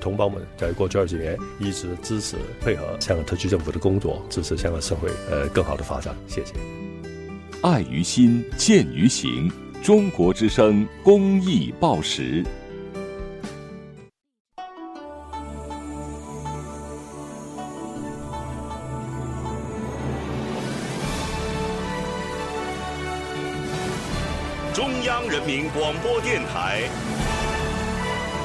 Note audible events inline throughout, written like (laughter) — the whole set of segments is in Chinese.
同胞们在过去二十年一直支持配合香港特区政府的工作，支持香港社会呃更好的发展。谢谢。爱于心，见于行。中国之声公益报时。中央人民广播电台。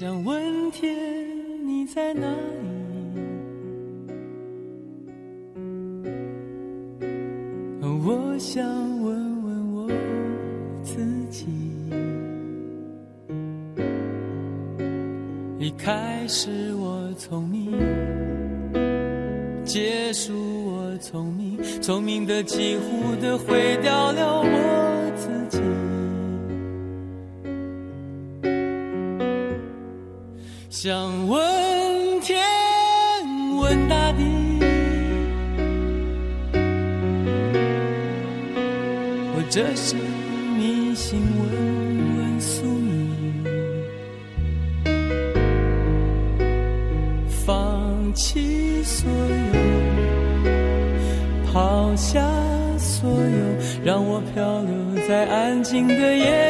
想问天，你在哪里？我想问问我自己。一开始我聪明，结束我聪明，聪明的几乎的毁掉了我想问天，问大地，或者是迷信，问问宿命，放弃所有，抛下所有，让我漂流在安静的夜。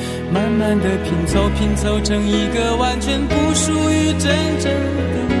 慢慢的拼凑，拼凑成一个完全不属于真正的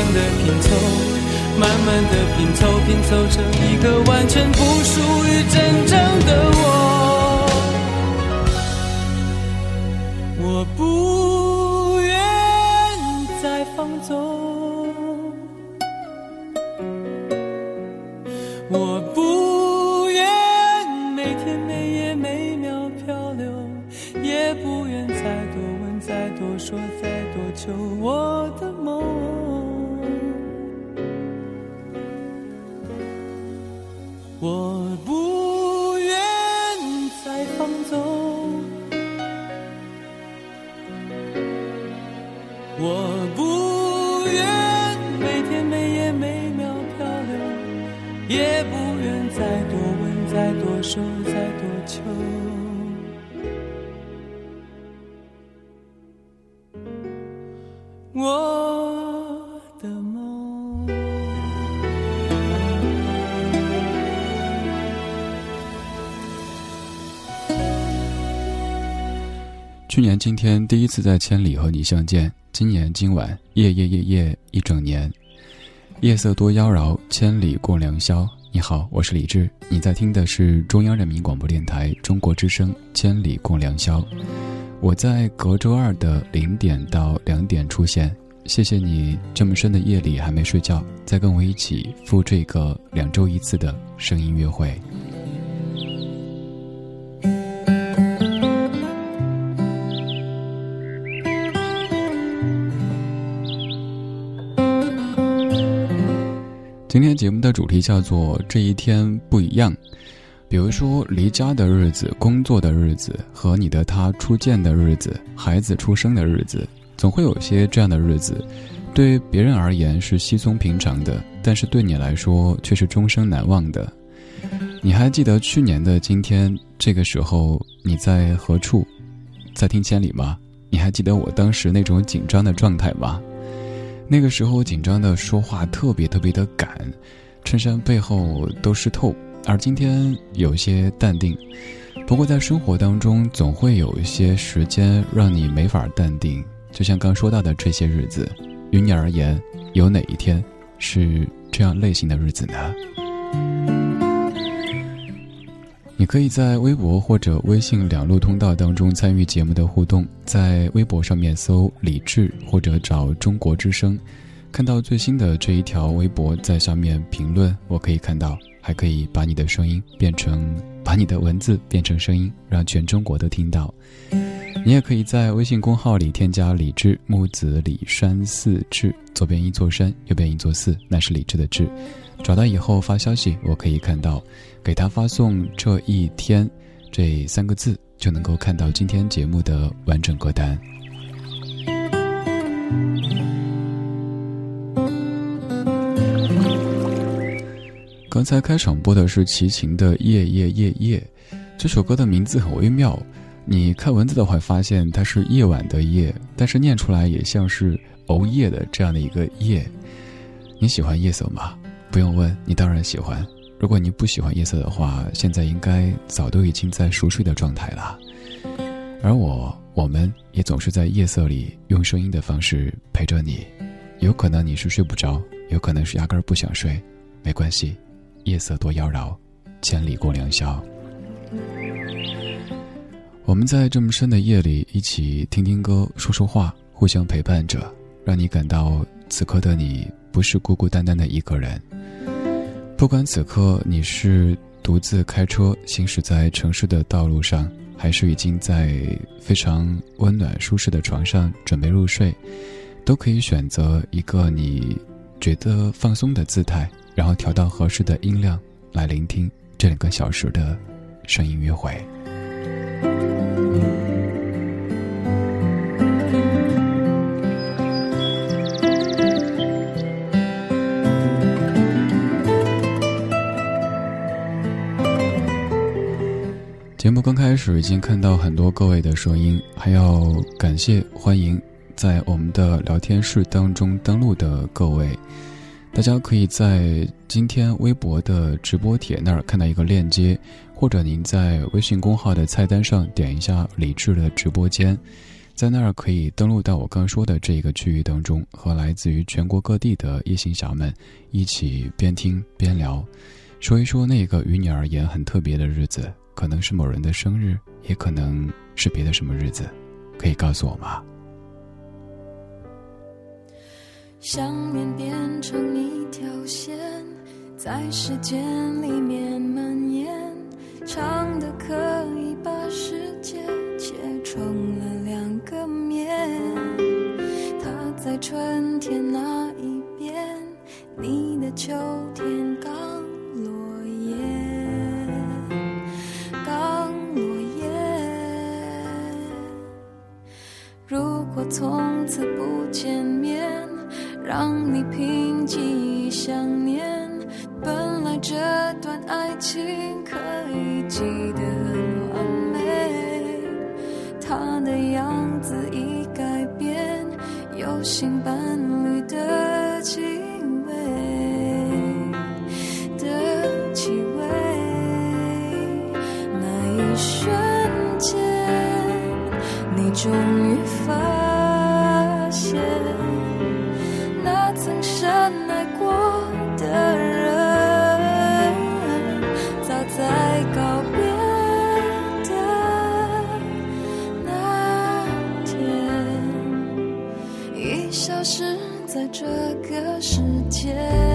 慢的拼凑，慢慢的拼凑，拼凑成一个完全不属于真正的。我去年今天第一次在千里和你相见，今年今晚夜夜夜夜一整年，夜色多妖娆，千里共良宵。你好，我是李志，你在听的是中央人民广播电台中国之声《千里共良宵》。我在隔周二的零点到两点出现，谢谢你这么深的夜里还没睡觉，再跟我一起赴这个两周一次的声音约会。今天节目的主题叫做“这一天不一样”。比如说，离家的日子、工作的日子和你的他初见的日子、孩子出生的日子，总会有些这样的日子，对于别人而言是稀松平常的，但是对你来说却是终生难忘的。你还记得去年的今天这个时候你在何处，在听千里吗？你还记得我当时那种紧张的状态吗？那个时候紧张的说话特别特别的赶，衬衫背后都湿透。而今天有些淡定，不过在生活当中总会有一些时间让你没法淡定。就像刚说到的这些日子，于你而言，有哪一天是这样类型的日子呢？你可以在微博或者微信两路通道当中参与节目的互动，在微博上面搜“李智”或者找“中国之声”，看到最新的这一条微博，在上面评论，我可以看到。还可以把你的声音变成，把你的文字变成声音，让全中国都听到。你也可以在微信公号里添加“李智木子李山寺志”，左边一座山，右边一座寺，那是李智的志。找到以后发消息，我可以看到，给他发送“这一天”这三个字，就能够看到今天节目的完整歌单。刚才开场播的是齐秦的《夜夜夜夜》，这首歌的名字很微妙。你看文字的话，发现它是夜晚的夜，但是念出来也像是熬夜的这样的一个夜。你喜欢夜色吗？不用问，你当然喜欢。如果你不喜欢夜色的话，现在应该早都已经在熟睡的状态了。而我，我们也总是在夜色里用声音的方式陪着你。有可能你是睡不着，有可能是压根儿不想睡，没关系。夜色多妖娆，千里共良宵。我们在这么深的夜里，一起听听歌，说说话，互相陪伴着，让你感到此刻的你不是孤孤单单的一个人。不管此刻你是独自开车行驶在城市的道路上，还是已经在非常温暖舒适的床上准备入睡，都可以选择一个你觉得放松的姿态。然后调到合适的音量来聆听这两个小时的声音约会。刚开始已经看到很多各位的声音，还要感谢欢迎在我们的聊天室当中登录的各位。大家可以在今天微博的直播帖那儿看到一个链接，或者您在微信公号的菜单上点一下李智的直播间，在那儿可以登录到我刚说的这一个区域当中，和来自于全国各地的夜行侠们一起边听边聊，说一说那个于你而言很特别的日子，可能是某人的生日，也可能是别的什么日子，可以告诉我吗？想念变成一条线，在时间里面蔓延，长的可以把世界切成了两个面。他在春天那一边，你的秋天刚果从此不见面。让你凭记忆想念，本来这段爱情可以。记得很完美，他的样子已改变，有新伴侣的气味的气味，那一瞬，终于发现，那曾深爱过的人，早在告别的那天，已消失在这个世界。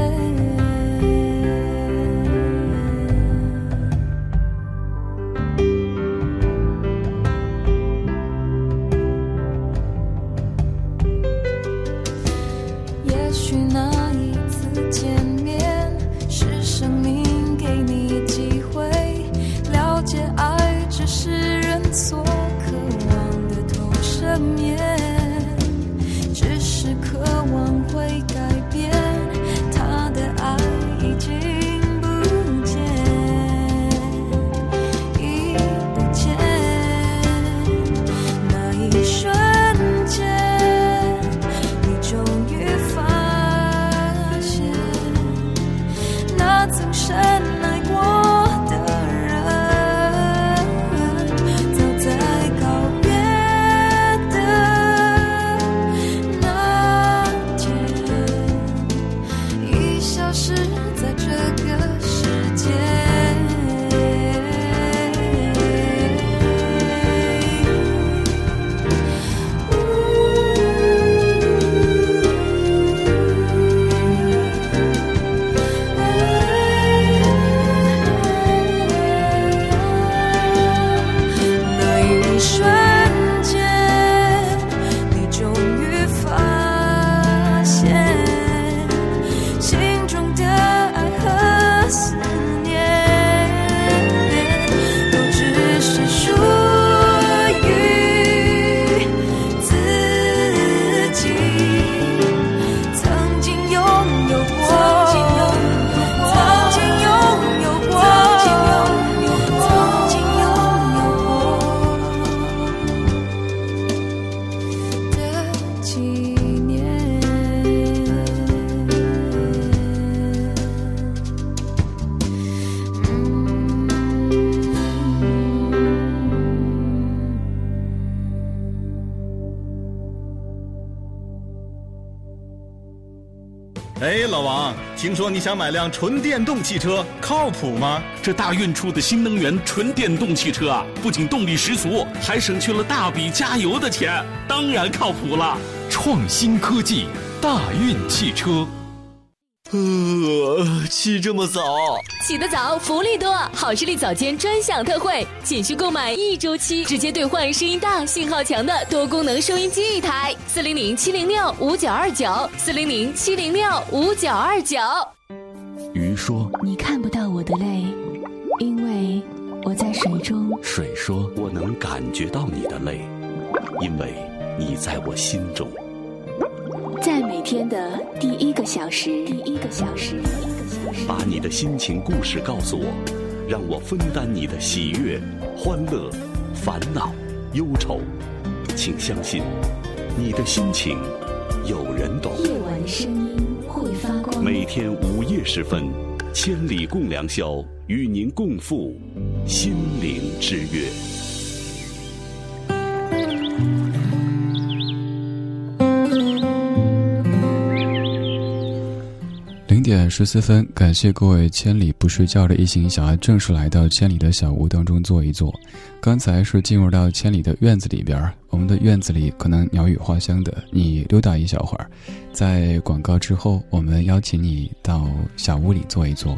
听说你想买辆纯电动汽车，靠谱吗？这大运出的新能源纯电动汽车啊，不仅动力十足，还省去了大笔加油的钱，当然靠谱了。创新科技，大运汽车。呃，起这么早？起得早，福利多！好视力早间专享特惠，仅需购买一周期，直接兑换声音大、信号强的多功能收音机一台。四零零七零六五九二九，四零零七零六五九二九。鱼说你看不到我的泪，因为我在水中。水说：“我能感觉到你的泪，因为你在我心中。”在每天的第一个小时，第一个小时，第一个小时，把你的心情故事告诉我，让我分担你的喜悦、欢乐、烦恼、忧愁。请相信，你的心情有人懂。夜晚的声音会发光。每天午夜时分，千里共良宵，与您共赴心灵之约。零点十四分，感谢各位千里不睡觉的一行侠正式来到千里的小屋当中坐一坐。刚才是进入到千里的院子里边，我的院子里可能鸟语花香的，你溜达一小会儿。在广告之后，我们邀请你到小屋里坐一坐。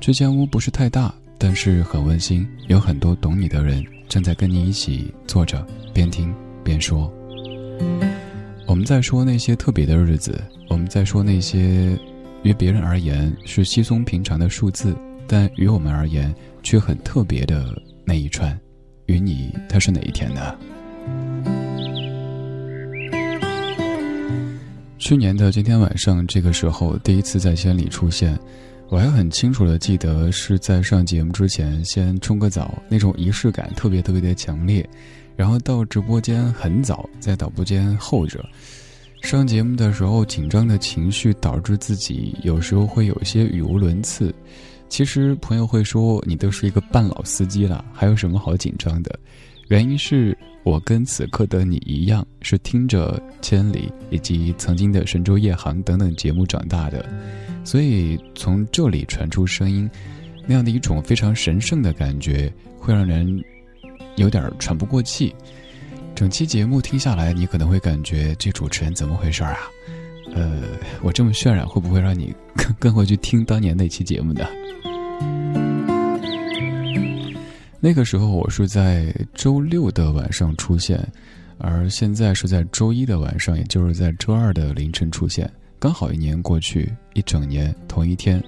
这间屋不是太大，但是很温馨，有很多懂你的人正在跟你一起坐着，边听边说。我们在说那些特别的日子，我们在说那些。于别人而言是稀松平常的数字，但于我们而言却很特别的那一串，与你它是哪一天呢？去年的今天晚上这个时候，第一次在千里出现，我还很清楚的记得是在上节目之前先冲个澡，那种仪式感特别特别的强烈。然后到直播间很早，在导播间候着。上节目的时候紧张的情绪导致自己有时候会有些语无伦次。其实朋友会说你都是一个半老司机了，还有什么好紧张的？原因是我跟此刻的你一样，是听着《千里》以及曾经的《神州夜航》等等节目长大的。所以从这里传出声音，那样的一种非常神圣的感觉，会让人有点喘不过气。整期节目听下来，你可能会感觉这主持人怎么回事啊？呃，我这么渲染会不会让你 (laughs) 更更会去听当年那期节目呢？那个时候我是在周六的晚上出现，而现在是在周一的晚上，也就是在周二的凌晨出现。刚好一年过去，一整年同一天，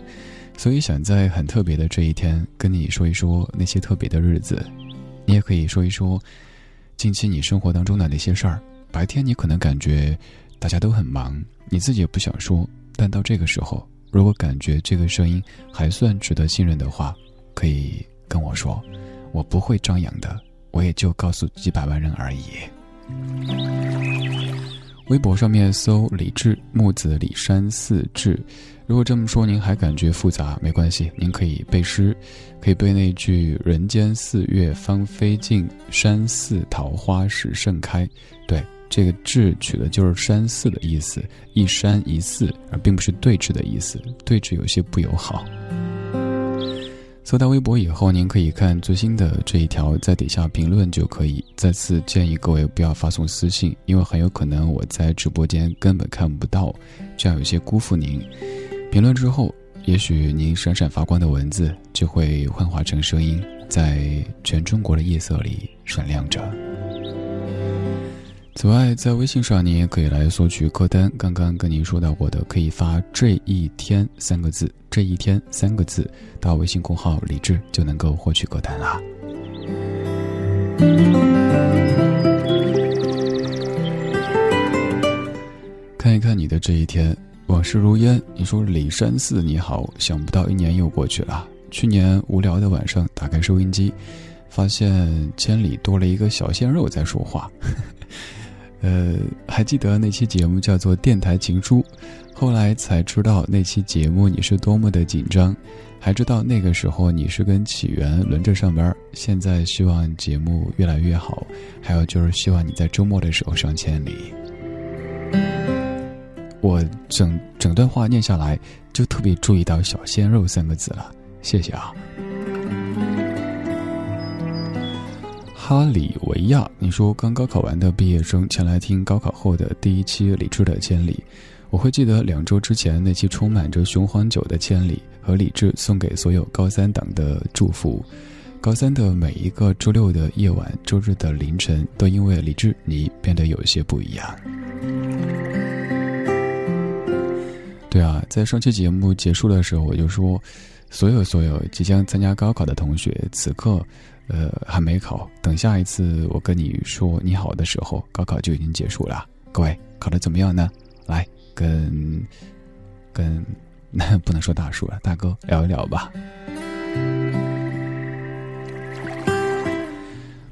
所以想在很特别的这一天跟你说一说那些特别的日子。你也可以说一说近期你生活当中的那些事儿。白天你可能感觉大家都很忙，你自己也不想说，但到这个时候，如果感觉这个声音还算值得信任的话，可以跟我说，我不会张扬的，我也就告诉几百万人而已。微博上面搜“李志木子李山四志”，如果这么说您还感觉复杂，没关系，您可以背诗，可以背那句“人间四月芳菲尽，山寺桃花始盛开”。对，这个“志”取的就是山寺的意思，一山一寺，而并不是对峙的意思，对峙有些不友好。搜到微博以后，您可以看最新的这一条，在底下评论就可以。再次建议各位不要发送私信，因为很有可能我在直播间根本看不到，这样有些辜负您。评论之后，也许您闪闪发光的文字就会幻化成声音，在全中国的夜色里闪亮着。此外，在微信上您也可以来索取歌单。刚刚跟您说到过的，可以发“这一天”三个字，“这一天”三个字到微信公号“李志”就能够获取歌单啦。看一看你的这一天，往事如烟。你说李山寺你好，想不到一年又过去了。去年无聊的晚上，打开收音机，发现千里多了一个小鲜肉在说话。呵呵呃，还记得那期节目叫做《电台情书》，后来才知道那期节目你是多么的紧张，还知道那个时候你是跟起源轮着上班。现在希望节目越来越好，还有就是希望你在周末的时候上千里。我整整段话念下来，就特别注意到“小鲜肉”三个字了，谢谢啊。哈里维亚，你说刚高考完的毕业生前来听高考后的第一期理智的千里，我会记得两周之前那期充满着雄黄酒的千里和理智送给所有高三党的祝福。高三的每一个周六的夜晚、周日的凌晨，都因为理智你变得有些不一样。对啊，在上期节目结束的时候，我就说，所有所有即将参加高考的同学，此刻。呃，还没考，等下一次我跟你说你好的时候，高考就已经结束了。各位考的怎么样呢？来跟 (laughs) 跟那不能说大叔了，大哥聊一聊吧。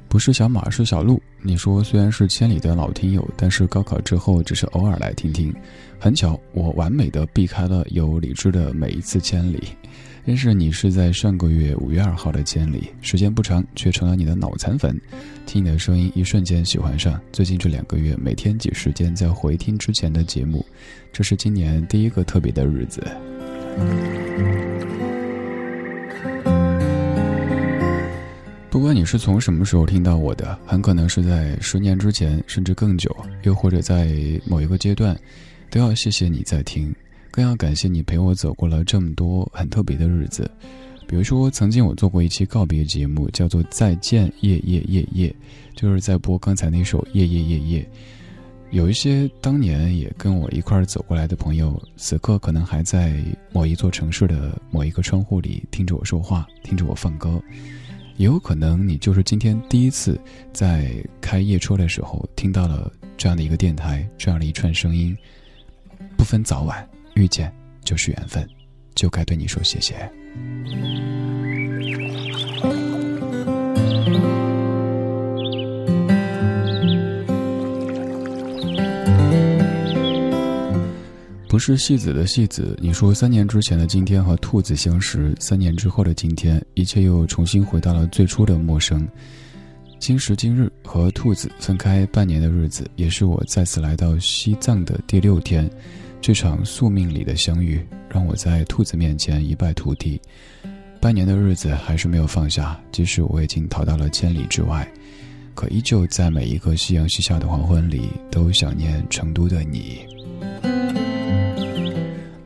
不是小马是小鹿，你说虽然是千里的老听友，但是高考之后只是偶尔来听听。很巧，我完美的避开了有理智的每一次千里。认识你是在上个月五月二号的千里，时间不长，却成了你的脑残粉。听你的声音，一瞬间喜欢上。最近这两个月，每天挤时间在回听之前的节目，这是今年第一个特别的日子。不管你是从什么时候听到我的，很可能是在十年之前，甚至更久，又或者在某一个阶段，都要谢谢你在听。更要感谢你陪我走过了这么多很特别的日子，比如说曾经我做过一期告别节目，叫做《再见夜夜夜夜》，就是在播刚才那首《夜夜夜夜》。有一些当年也跟我一块儿走过来的朋友，此刻可能还在某一座城市的某一个窗户里听着我说话，听着我放歌。也有可能你就是今天第一次在开夜车的时候听到了这样的一个电台，这样的一串声音，不分早晚。遇见就是缘分，就该对你说谢谢。不是戏子的戏子，你说三年之前的今天和兔子相识，三年之后的今天，一切又重新回到了最初的陌生。今时今日和兔子分开半年的日子，也是我再次来到西藏的第六天。这场宿命里的相遇，让我在兔子面前一败涂地。半年的日子还是没有放下，即使我已经逃到了千里之外，可依旧在每一个夕阳西下的黄昏里，都想念成都的你。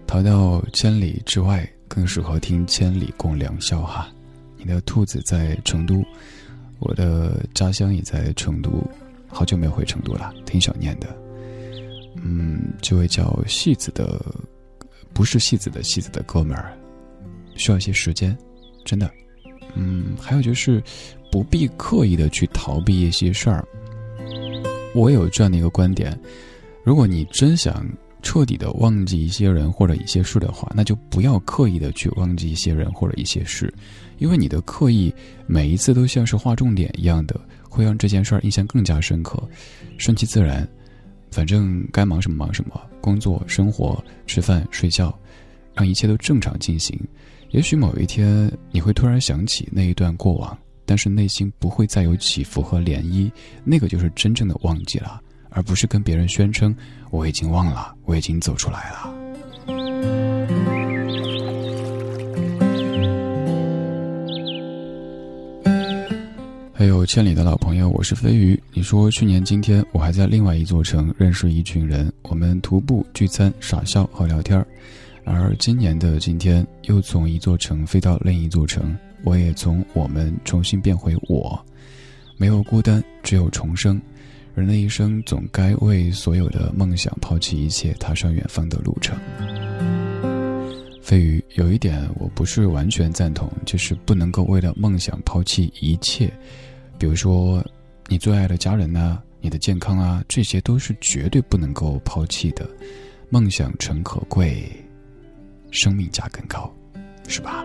逃到千里之外，更适合听《千里共良宵》哈。你的兔子在成都，我的家乡也在成都，好久没有回成都了，挺想念的。嗯，这位叫戏子的，不是戏子的戏子的哥们儿，需要一些时间，真的。嗯，还有就是不必刻意的去逃避一些事儿。我有这样的一个观点：如果你真想。彻底的忘记一些人或者一些事的话，那就不要刻意的去忘记一些人或者一些事，因为你的刻意每一次都像是划重点一样的，会让这件事儿印象更加深刻。顺其自然，反正该忙什么忙什么，工作、生活、吃饭、睡觉，让一切都正常进行。也许某一天你会突然想起那一段过往，但是内心不会再有起伏和涟漪，那个就是真正的忘记了。而不是跟别人宣称我已经忘了，我已经走出来了。还有千里的老朋友，我是飞鱼。你说去年今天我还在另外一座城认识一群人，我们徒步聚餐、傻笑和聊天儿而今年的今天又从一座城飞到另一座城，我也从我们重新变回我，没有孤单，只有重生。人的一生总该为所有的梦想抛弃一切，踏上远方的路程。飞鱼，有一点我不是完全赞同，就是不能够为了梦想抛弃一切，比如说你最爱的家人呐，你的健康啊，这些都是绝对不能够抛弃的。梦想诚可贵，生命价更高，是吧？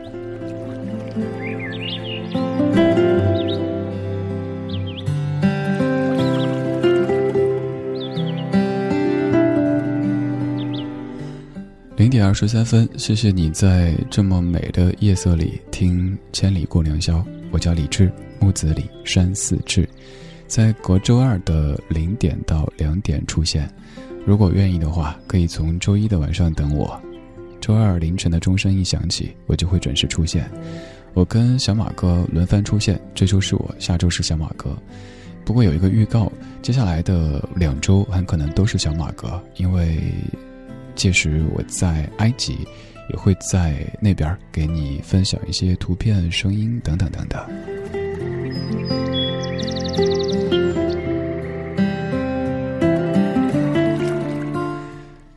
零点二十三分，谢谢你在这么美的夜色里听《千里过良宵》。我叫李志，木子李，山寺志，在隔周二的零点到两点出现。如果愿意的话，可以从周一的晚上等我。周二凌晨的钟声一响起，我就会准时出现。我跟小马哥轮番出现，这周是我，下周是小马哥。不过有一个预告，接下来的两周很可能都是小马哥，因为。届时我在埃及，也会在那边给你分享一些图片、声音等等等等。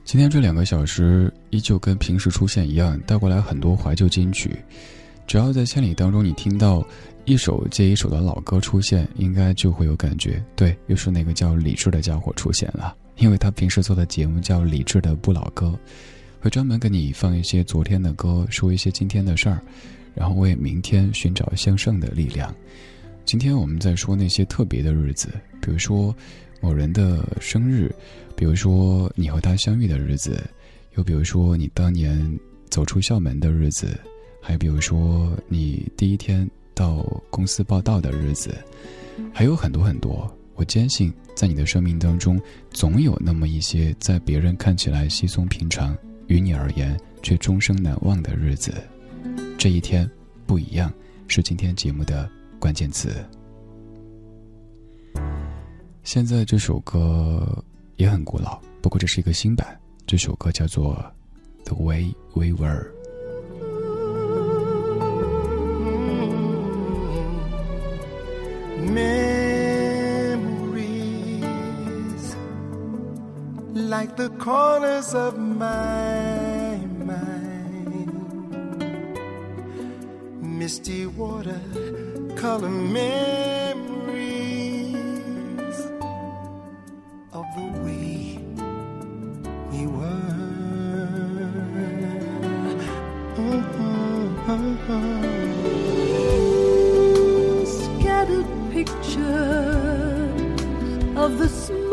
今天这两个小时依旧跟平时出现一样，带过来很多怀旧金曲。只要在千里当中你听到一首接一首的老歌出现，应该就会有感觉。对，又是那个叫李志的家伙出现了。因为他平时做的节目叫理智的不老歌，会专门给你放一些昨天的歌，说一些今天的事儿，然后为明天寻找向上的力量。今天我们在说那些特别的日子，比如说某人的生日，比如说你和他相遇的日子，又比如说你当年走出校门的日子，还比如说你第一天到公司报道的日子，还有很多很多。我坚信，在你的生命当中，总有那么一些在别人看起来稀松平常，于你而言却终生难忘的日子。这一天不一样，是今天节目的关键词。现在这首歌也很古老，不过这是一个新版。这首歌叫做《The Way We Were》。the corners of my mind. Misty water, color memories of the way we were. Scattered pictures of the.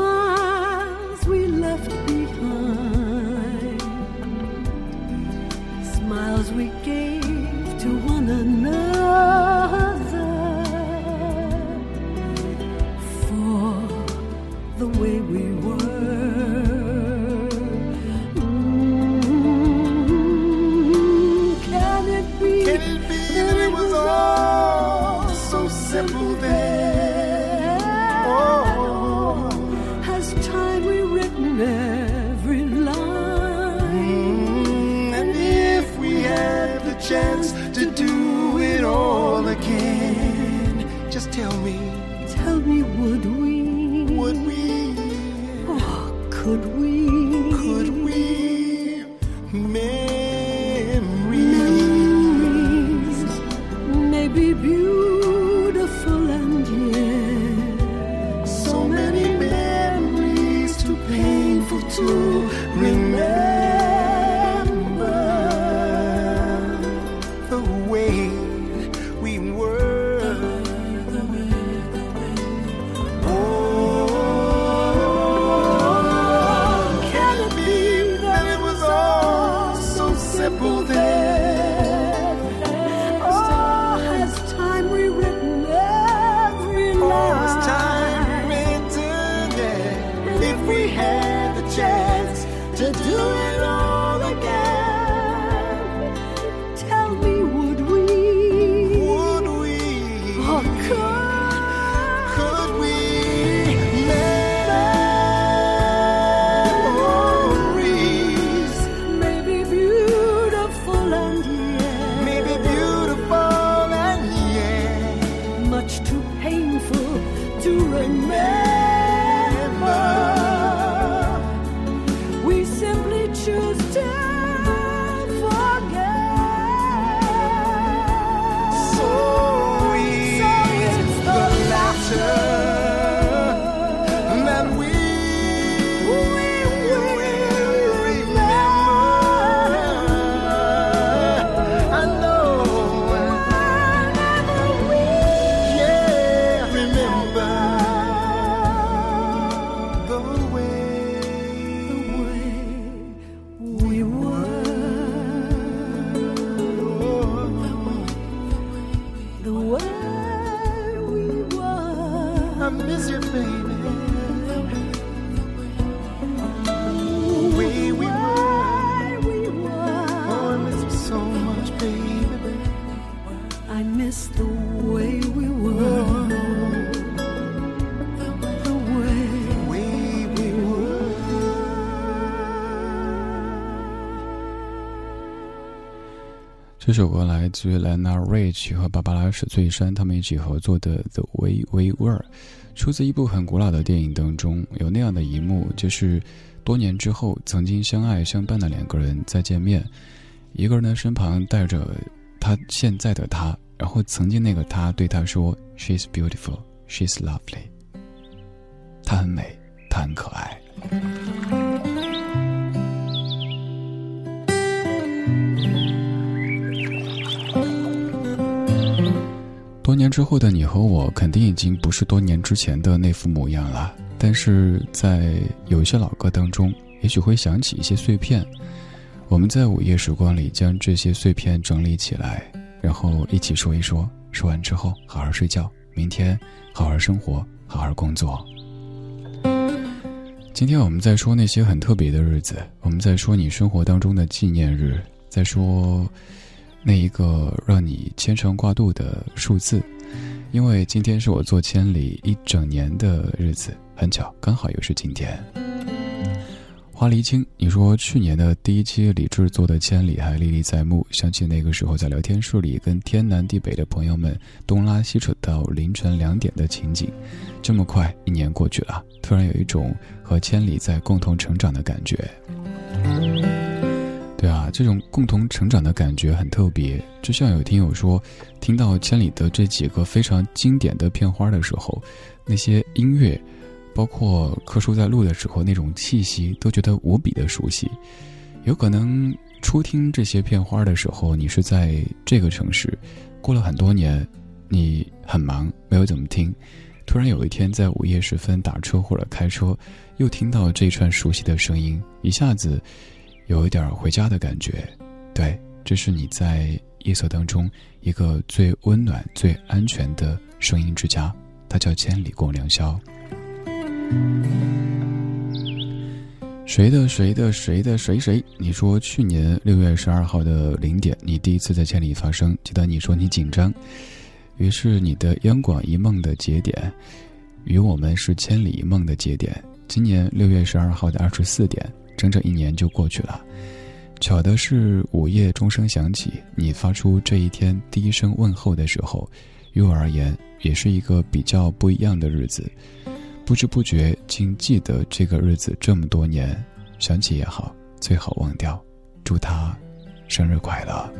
这首歌来自于 Lana Rich 和芭芭拉史翠珊他们一起合作的《The Way We Were》，出自一部很古老的电影当中。有那样的一幕，就是多年之后曾经相爱相伴的两个人再见面，一个人的身旁带着他现在的他，然后曾经那个他对他说：“She's beautiful, she's lovely。”她很美，她很可爱。年之后的你和我，肯定已经不是多年之前的那副模样了。但是在有一些老歌当中，也许会想起一些碎片。我们在午夜时光里将这些碎片整理起来，然后一起说一说。说完之后，好好睡觉，明天好好生活，好好工作。今天我们在说那些很特别的日子，我们在说你生活当中的纪念日，在说那一个让你牵肠挂肚的数字，因为今天是我做千里一整年的日子，很巧，刚好又是今天。花离青，你说去年的第一期李志做的千里还历历在目，想起那个时候在聊天室里跟天南地北的朋友们东拉西扯到凌晨两点的情景，这么快一年过去了，突然有一种和千里在共同成长的感觉。对啊，这种共同成长的感觉很特别。就像有听友说，听到千里的这几个非常经典的片花的时候，那些音乐，包括柯叔在录的时候那种气息，都觉得无比的熟悉。有可能初听这些片花的时候，你是在这个城市，过了很多年，你很忙，没有怎么听。突然有一天在午夜时分打车或者开车，又听到这串熟悉的声音，一下子有一点回家的感觉。对，这是你在夜色当中一个最温暖、最安全的声音之家，它叫千里共良宵。谁的谁的谁的谁谁？你说去年六月十二号的零点，你第一次在千里发声，记得你说你紧张，于是你的央广一梦的节点，与我们是千里一梦的节点。今年六月十二号的二十四点，整整一年就过去了。巧的是，午夜钟声响起，你发出这一天第一声问候的时候，于我而言，也是一个比较不一样的日子。不知不觉竟记得这个日子这么多年，想起也好，最好忘掉。祝他生日快乐！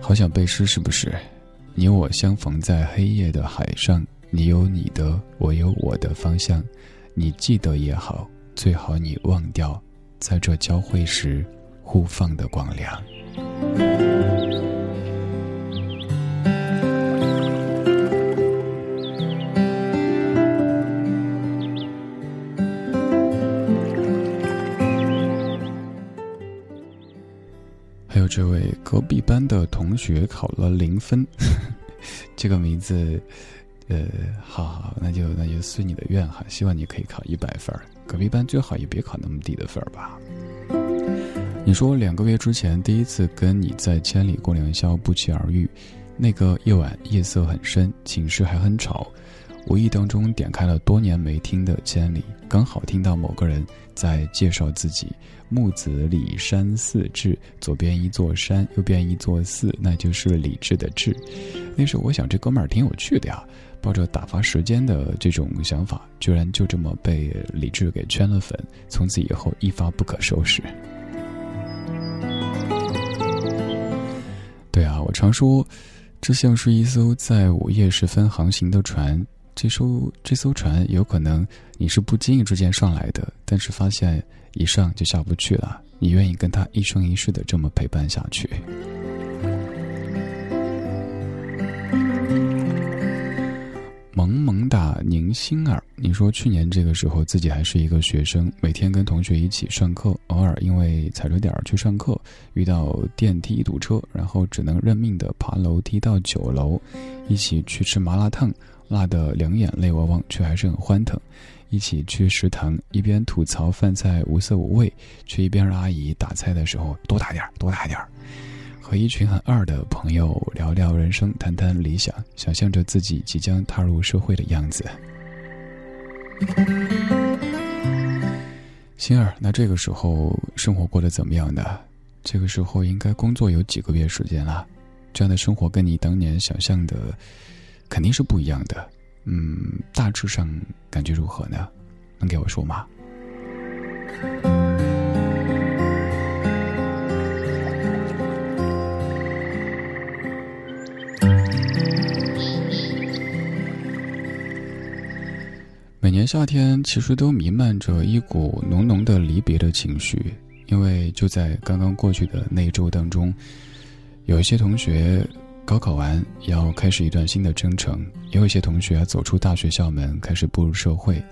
好想背诗，是不是？你我相逢在黑夜的海上，你有你的，我有我的方向。你记得也好，最好你忘掉，在这交汇时互放的光亮。还有这位隔壁班的同学考了零分，(laughs) 这个名字，呃，好好，那就那就随你的愿哈，希望你可以考一百分隔壁班最好也别考那么低的分吧。你说两个月之前第一次跟你在千里共良宵不期而遇，那个夜晚夜色很深，寝室还很吵，无意当中点开了多年没听的《千里》，刚好听到某个人在介绍自己。木子李山寺志，左边一座山，右边一座寺，那就是李志的志。那时候我想这哥们儿挺有趣的呀，抱着打发时间的这种想法，居然就这么被李治给圈了粉，从此以后一发不可收拾。对啊，我常说，这像是一艘在午夜时分航行的船。这艘这艘船有可能你是不经意之间上来的，但是发现一上就下不去了。你愿意跟他一生一世的这么陪伴下去？萌萌哒宁心儿，你说去年这个时候自己还是一个学生，每天跟同学一起上课，偶尔因为踩着点儿去上课，遇到电梯堵车，然后只能认命的爬楼梯到九楼，一起去吃麻辣烫。辣得两眼泪汪汪，却还是很欢腾。一起去食堂，一边吐槽饭菜无色无味，却一边让阿姨打菜的时候多打点儿，多打点儿。和一群很二的朋友聊聊人生，谈谈理想，想象着自己即将踏入社会的样子。星儿，那这个时候生活过得怎么样呢？这个时候应该工作有几个月时间了？这样的生活跟你当年想象的？肯定是不一样的，嗯，大致上感觉如何呢？能给我说吗？每年夏天其实都弥漫着一股浓浓的离别的情绪，因为就在刚刚过去的那一周当中，有一些同学。高考完要开始一段新的征程，也有一些同学走出大学校门，开始步入社会。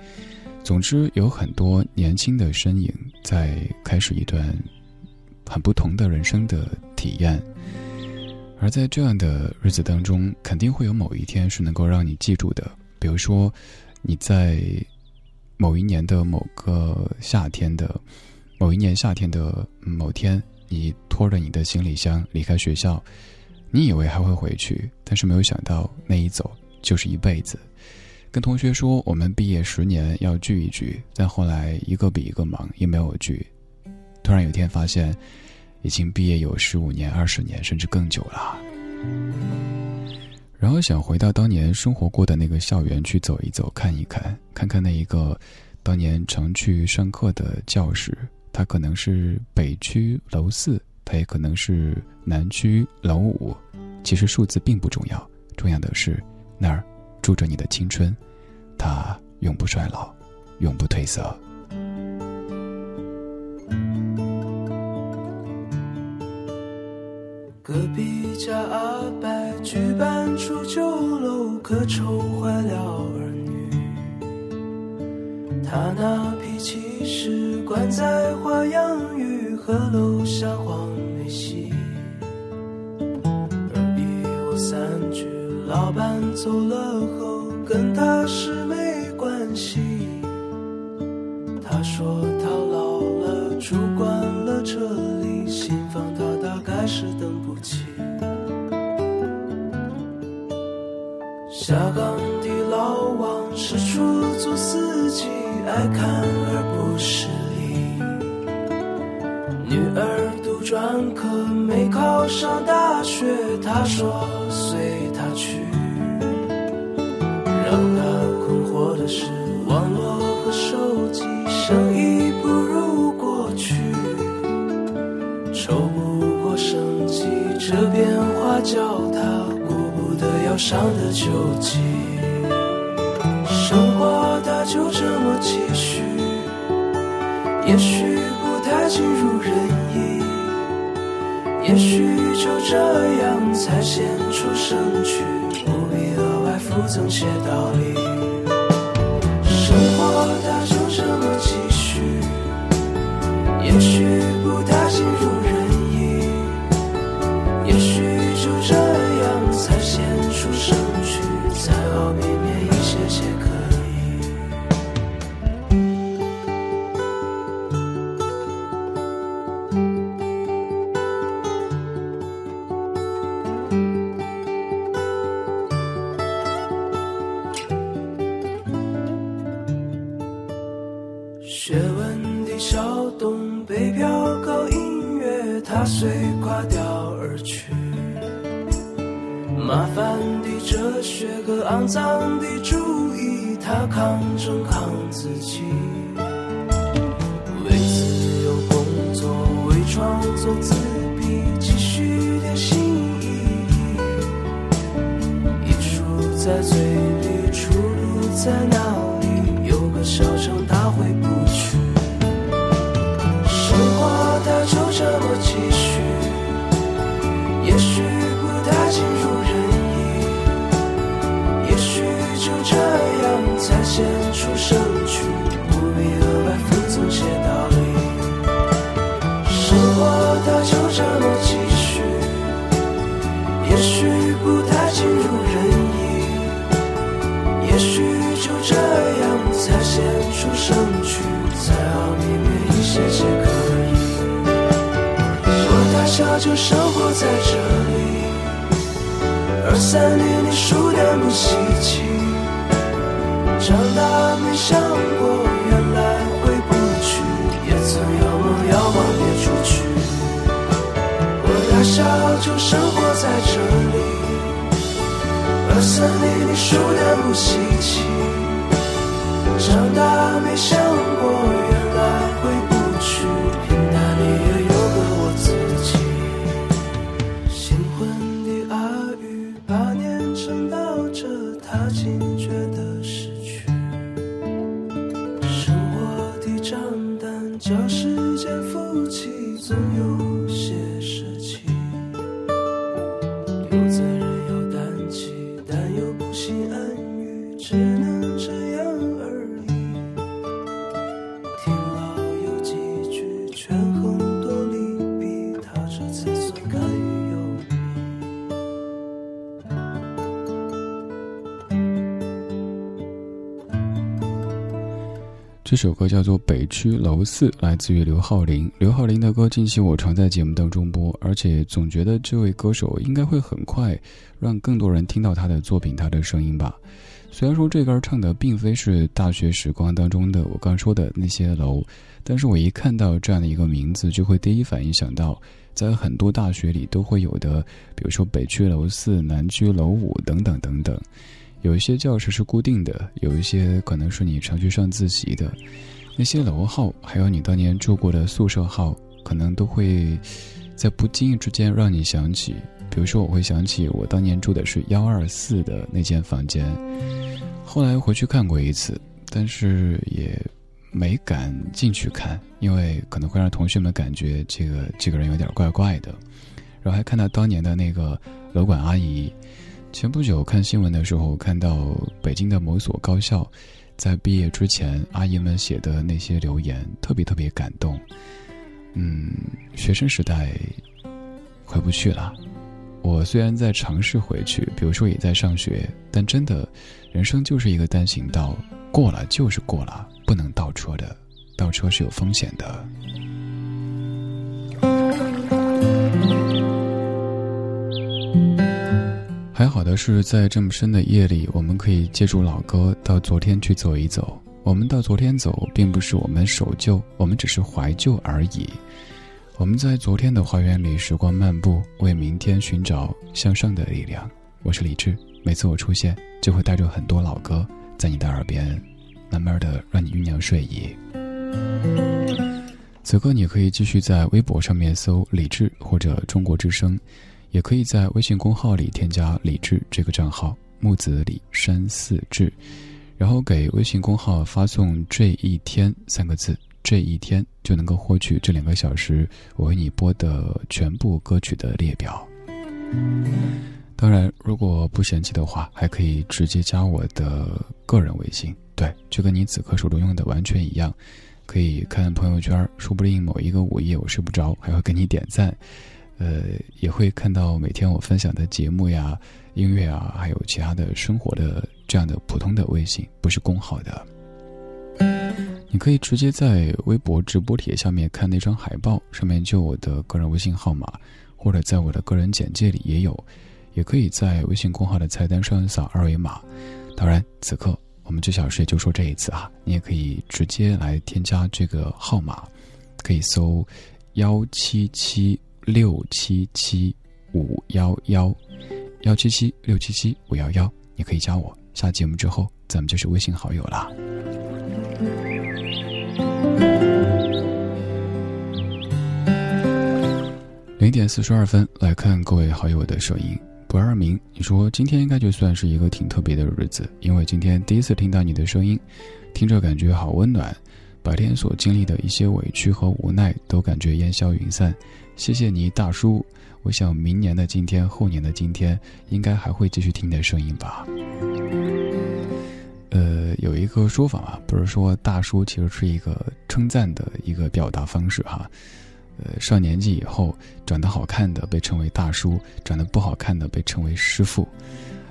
总之，有很多年轻的身影在开始一段很不同的人生的体验。而在这样的日子当中，肯定会有某一天是能够让你记住的。比如说，你在某一年的某个夏天的某一年夏天的某天，你拖着你的行李箱离开学校。你以为还会回去，但是没有想到那一走就是一辈子。跟同学说我们毕业十年要聚一聚，但后来一个比一个忙，也没有聚。突然有一天发现，已经毕业有十五年、二十年，甚至更久了。然后想回到当年生活过的那个校园去走一走、看一看，看看那一个当年常去上课的教室，它可能是北区楼四。它也可能是南区楼五，其实数字并不重要，重要的是那儿住着你的青春，它永不衰老，永不褪色。隔壁家阿伯娶酒楼，可愁坏了儿女。他那脾气是惯在花样与和楼下黄梅戏。而一我三句，老板走了后，跟他是没关系。他说他老了，住惯了这里，新房他是等不起。下岗的老王是出租司机，爱看而不是理。女儿读专科没考上大学，他说随他去。让他困惑的是，网络和手机生意不如过去，抽不过生计，这变化叫他顾不得要上的救济。生活它就这么继续，也许不太尽如人意，也许就这样才显出生趣，不必额外附赠些道理。生活它就这么继续，也许不太尽如人意，在这里，二三年你输得不稀奇，长大没想过原来回不去，也曾有梦要往别处去。我大小就生活在这里，二三年你输得不稀奇，长大没想过原首歌叫做《北区楼四》，来自于刘浩林。刘浩林的歌近期我常在节目当中播，而且总觉得这位歌手应该会很快让更多人听到他的作品、他的声音吧。虽然说这歌唱的并非是大学时光当中的我刚说的那些楼，但是我一看到这样的一个名字，就会第一反应想到在很多大学里都会有的，比如说北区楼四、南区楼五等等等等。有一些教室是固定的，有一些可能是你常去上自习的，那些楼号，还有你当年住过的宿舍号，可能都会在不经意之间让你想起。比如说，我会想起我当年住的是幺二四的那间房间，后来回去看过一次，但是也没敢进去看，因为可能会让同学们感觉这个这个人有点怪怪的。然后还看到当年的那个楼管阿姨。前不久看新闻的时候，看到北京的某所高校，在毕业之前，阿姨们写的那些留言，特别特别感动。嗯，学生时代回不去了。我虽然在尝试回去，比如说也在上学，但真的，人生就是一个单行道，过了就是过了，不能倒车的，倒车是有风险的。还好的是，在这么深的夜里，我们可以借助老歌到昨天去走一走。我们到昨天走，并不是我们守旧，我们只是怀旧而已。我们在昨天的花园里时光漫步，为明天寻找向上的力量。我是李志，每次我出现，就会带着很多老歌，在你的耳边，慢慢的让你酝酿睡意。此刻你可以继续在微博上面搜李志或者中国之声。也可以在微信公号里添加“李志”这个账号，木子李山四志，然后给微信公号发送“这一天”三个字，这一天就能够获取这两个小时我为你播的全部歌曲的列表。当然，如果不嫌弃的话，还可以直接加我的个人微信，对，就跟你此刻手中用的完全一样，可以看朋友圈，说不定某一个午夜我睡不着，还会给你点赞。呃，也会看到每天我分享的节目呀、音乐啊，还有其他的生活的这样的普通的微信，不是公号的。你可以直接在微博直播帖下面看那张海报，上面就我的个人微信号码，或者在我的个人简介里也有。也可以在微信公号的菜单上扫二维码。当然，此刻我们这小时也就说这一次啊，你也可以直接来添加这个号码，可以搜幺七七。六七七五幺幺，幺七七六七七五幺幺，你可以加我。下节目之后，咱们就是微信好友啦。零点四十二分，来看各位好友的声音。不二明，你说今天应该就算是一个挺特别的日子，因为今天第一次听到你的声音，听着感觉好温暖。白天所经历的一些委屈和无奈，都感觉烟消云散。谢谢你，大叔。我想明年的今天，后年的今天，应该还会继续听你的声音吧。呃，有一个说法啊，不是说大叔其实是一个称赞的一个表达方式哈。呃，上年纪以后，长得好看的被称为大叔，长得不好看的被称为师傅。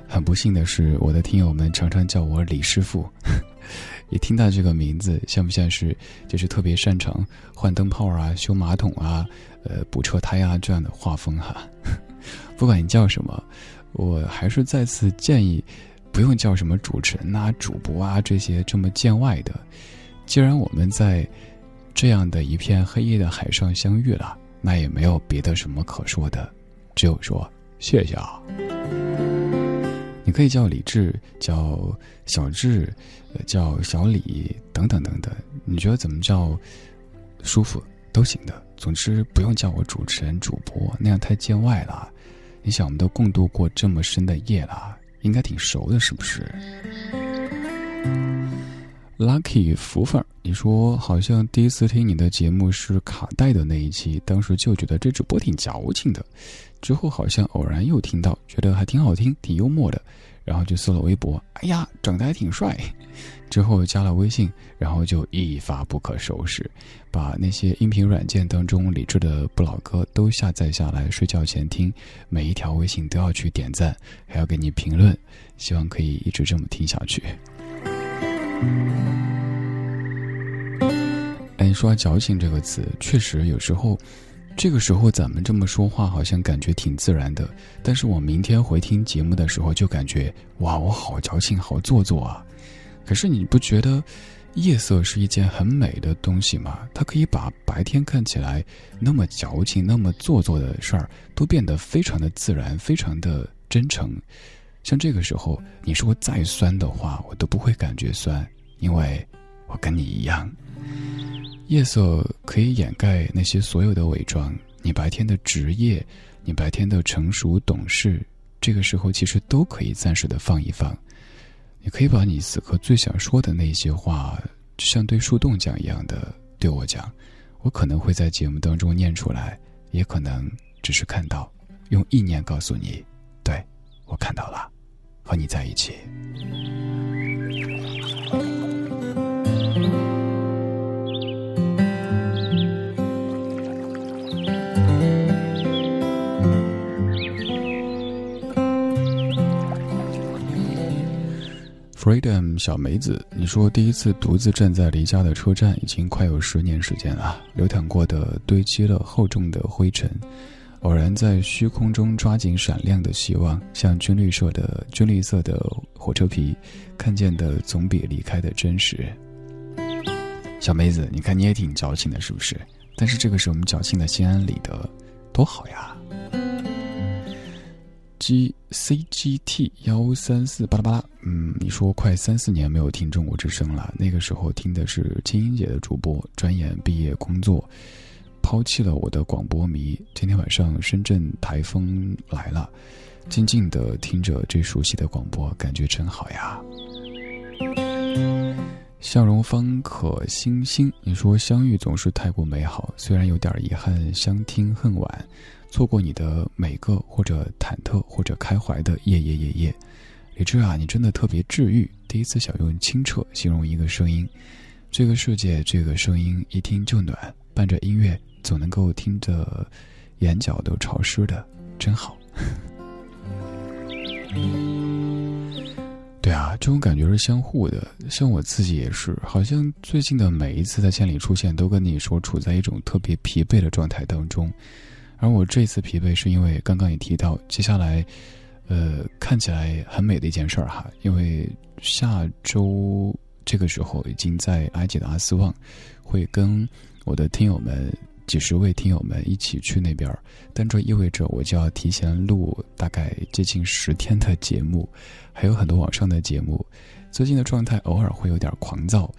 很不幸的是，我的听友们常常叫我李师傅。也听到这个名字，像不像是就是特别擅长换灯泡啊、修马桶啊、呃补车胎啊这样的画风哈？(laughs) 不管你叫什么，我还是再次建议，不用叫什么主持人啊、主播啊这些这么见外的。既然我们在这样的一片黑夜的海上相遇了，那也没有别的什么可说的，只有说谢谢啊。你可以叫李志，叫小志，叫小李等等等等，你觉得怎么叫舒服都行的。总之不用叫我主持人、主播，那样太见外了。你想，我们都共度过这么深的夜了，应该挺熟的，是不是？Lucky 福粉，你说好像第一次听你的节目是卡带的那一期，当时就觉得这主播挺矫情的。之后好像偶然又听到，觉得还挺好听，挺幽默的，然后就搜了微博，哎呀，长得还挺帅。(laughs) 之后加了微信，然后就一发不可收拾，把那些音频软件当中理智的不老歌都下载下来，睡觉前听，每一条微信都要去点赞，还要给你评论，希望可以一直这么听下去。哎，说矫情这个词，确实有时候。这个时候咱们这么说话，好像感觉挺自然的。但是我明天回听节目的时候，就感觉哇，我好矫情，好做作啊！可是你不觉得夜色是一件很美的东西吗？它可以把白天看起来那么矫情、那么做作的事儿，都变得非常的自然，非常的真诚。像这个时候，你说再酸的话，我都不会感觉酸，因为我跟你一样。夜色可以掩盖那些所有的伪装。你白天的职业，你白天的成熟懂事，这个时候其实都可以暂时的放一放。你可以把你此刻最想说的那些话，就像对树洞讲一样的对我讲。我可能会在节目当中念出来，也可能只是看到，用意念告诉你，对我看到了，和你在一起。Freedom 小梅子，你说第一次独自站在离家的车站，已经快有十年时间了。流淌过的堆积了厚重的灰尘，偶然在虚空中抓紧闪亮的希望，像军绿色的军绿色的火车皮，看见的总比离开的真实。小妹子，你看你也挺矫情的，是不是？但是这个是我们矫情的心安理得，多好呀！G C G T 幺三四巴拉巴拉，嗯，你说快三四年没有听中国之声了。那个时候听的是金英姐的主播，转眼毕业工作，抛弃了我的广播迷。今天晚上深圳台风来了，静静的听着这熟悉的广播，感觉真好呀。笑容方可星星，你说相遇总是太过美好，虽然有点遗憾，相听恨晚。错过你的每个或者忐忑或者开怀的夜夜夜夜，李志啊，你真的特别治愈。第一次想用清澈形容一个声音，这个世界这个声音一听就暖，伴着音乐总能够听着眼角都潮湿的，真好。(laughs) 对啊，这种感觉是相互的。像我自己也是，好像最近的每一次在千里出现，都跟你说处在一种特别疲惫的状态当中。而我这次疲惫是因为刚刚也提到，接下来，呃，看起来很美的一件事儿哈，因为下周这个时候已经在埃及的阿斯旺，会跟我的听友们几十位听友们一起去那边，但这意味着我就要提前录大概接近十天的节目，还有很多网上的节目。最近的状态偶尔会有点狂躁，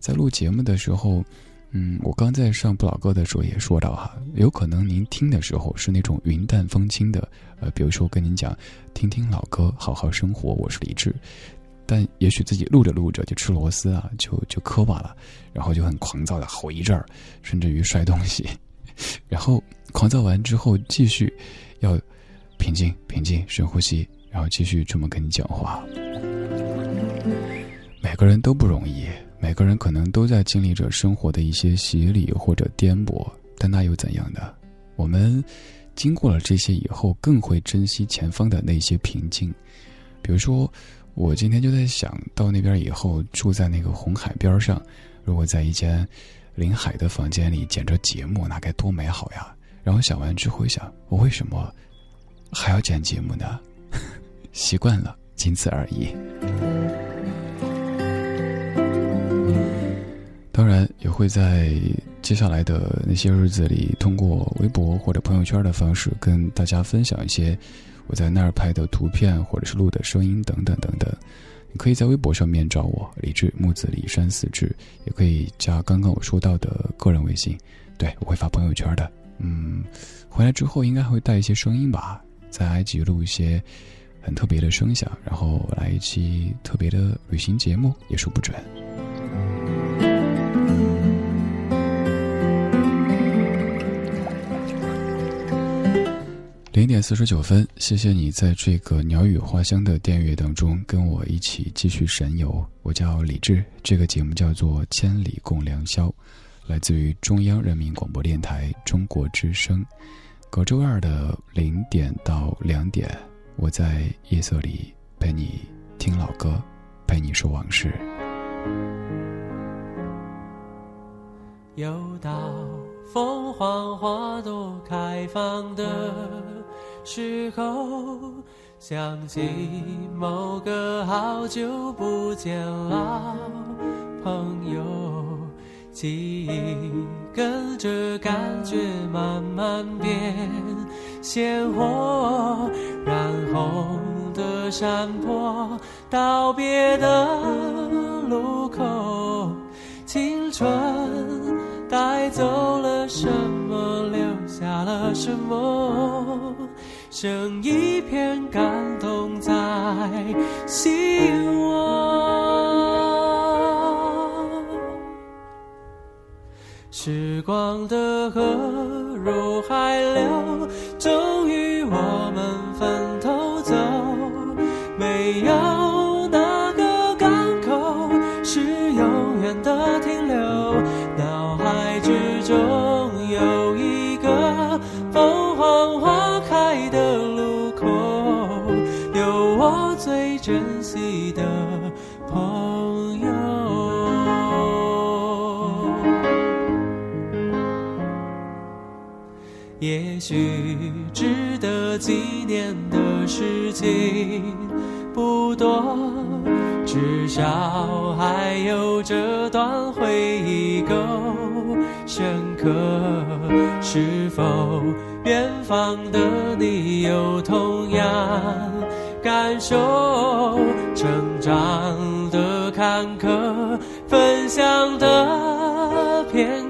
在录节目的时候。嗯，我刚在上不老歌的时候也说到哈，有可能您听的时候是那种云淡风轻的，呃，比如说跟您讲，听听老歌，好好生活，我是李志，但也许自己录着录着就吃螺丝啊，就就磕巴了，然后就很狂躁的吼一阵儿，甚至于摔东西，(laughs) 然后狂躁完之后继续要平静平静深呼吸，然后继续这么跟你讲话。每个人都不容易。每个人可能都在经历着生活的一些洗礼或者颠簸，但那又怎样呢？我们经过了这些以后，更会珍惜前方的那些平静。比如说，我今天就在想到那边以后，住在那个红海边上，如果在一间临海的房间里剪着节目，那该多美好呀！然后想完之后想，我为什么还要剪节目呢？(laughs) 习惯了，仅此而已。当然也会在接下来的那些日子里，通过微博或者朋友圈的方式，跟大家分享一些我在那儿拍的图片，或者是录的声音等等等等。你可以在微博上面找我李志木子李山四志，也可以加刚刚我说到的个人微信，对我会发朋友圈的。嗯，回来之后应该会带一些声音吧，在埃及录一些很特别的声响，然后来一期特别的旅行节目，也说不准。零点四十九分，谢谢你在这个鸟语花香的电乐当中跟我一起继续神游。我叫李志，这个节目叫做《千里共良宵》，来自于中央人民广播电台中国之声。隔周二的零点到两点，我在夜色里陪你听老歌，陪你说往事。又到凤凰花朵开放的时候，想起某个好久不见老朋友，记忆跟着感觉慢慢变鲜活，染红的山坡，道别的路口，青春。带走了什么，留下了什么？剩一片感动在心窝。时光的河入海流，终于我们分许值得纪念的事情不多，至少还有这段回忆够深刻。是否远方的你有同样感受？成长的坎坷，分享的片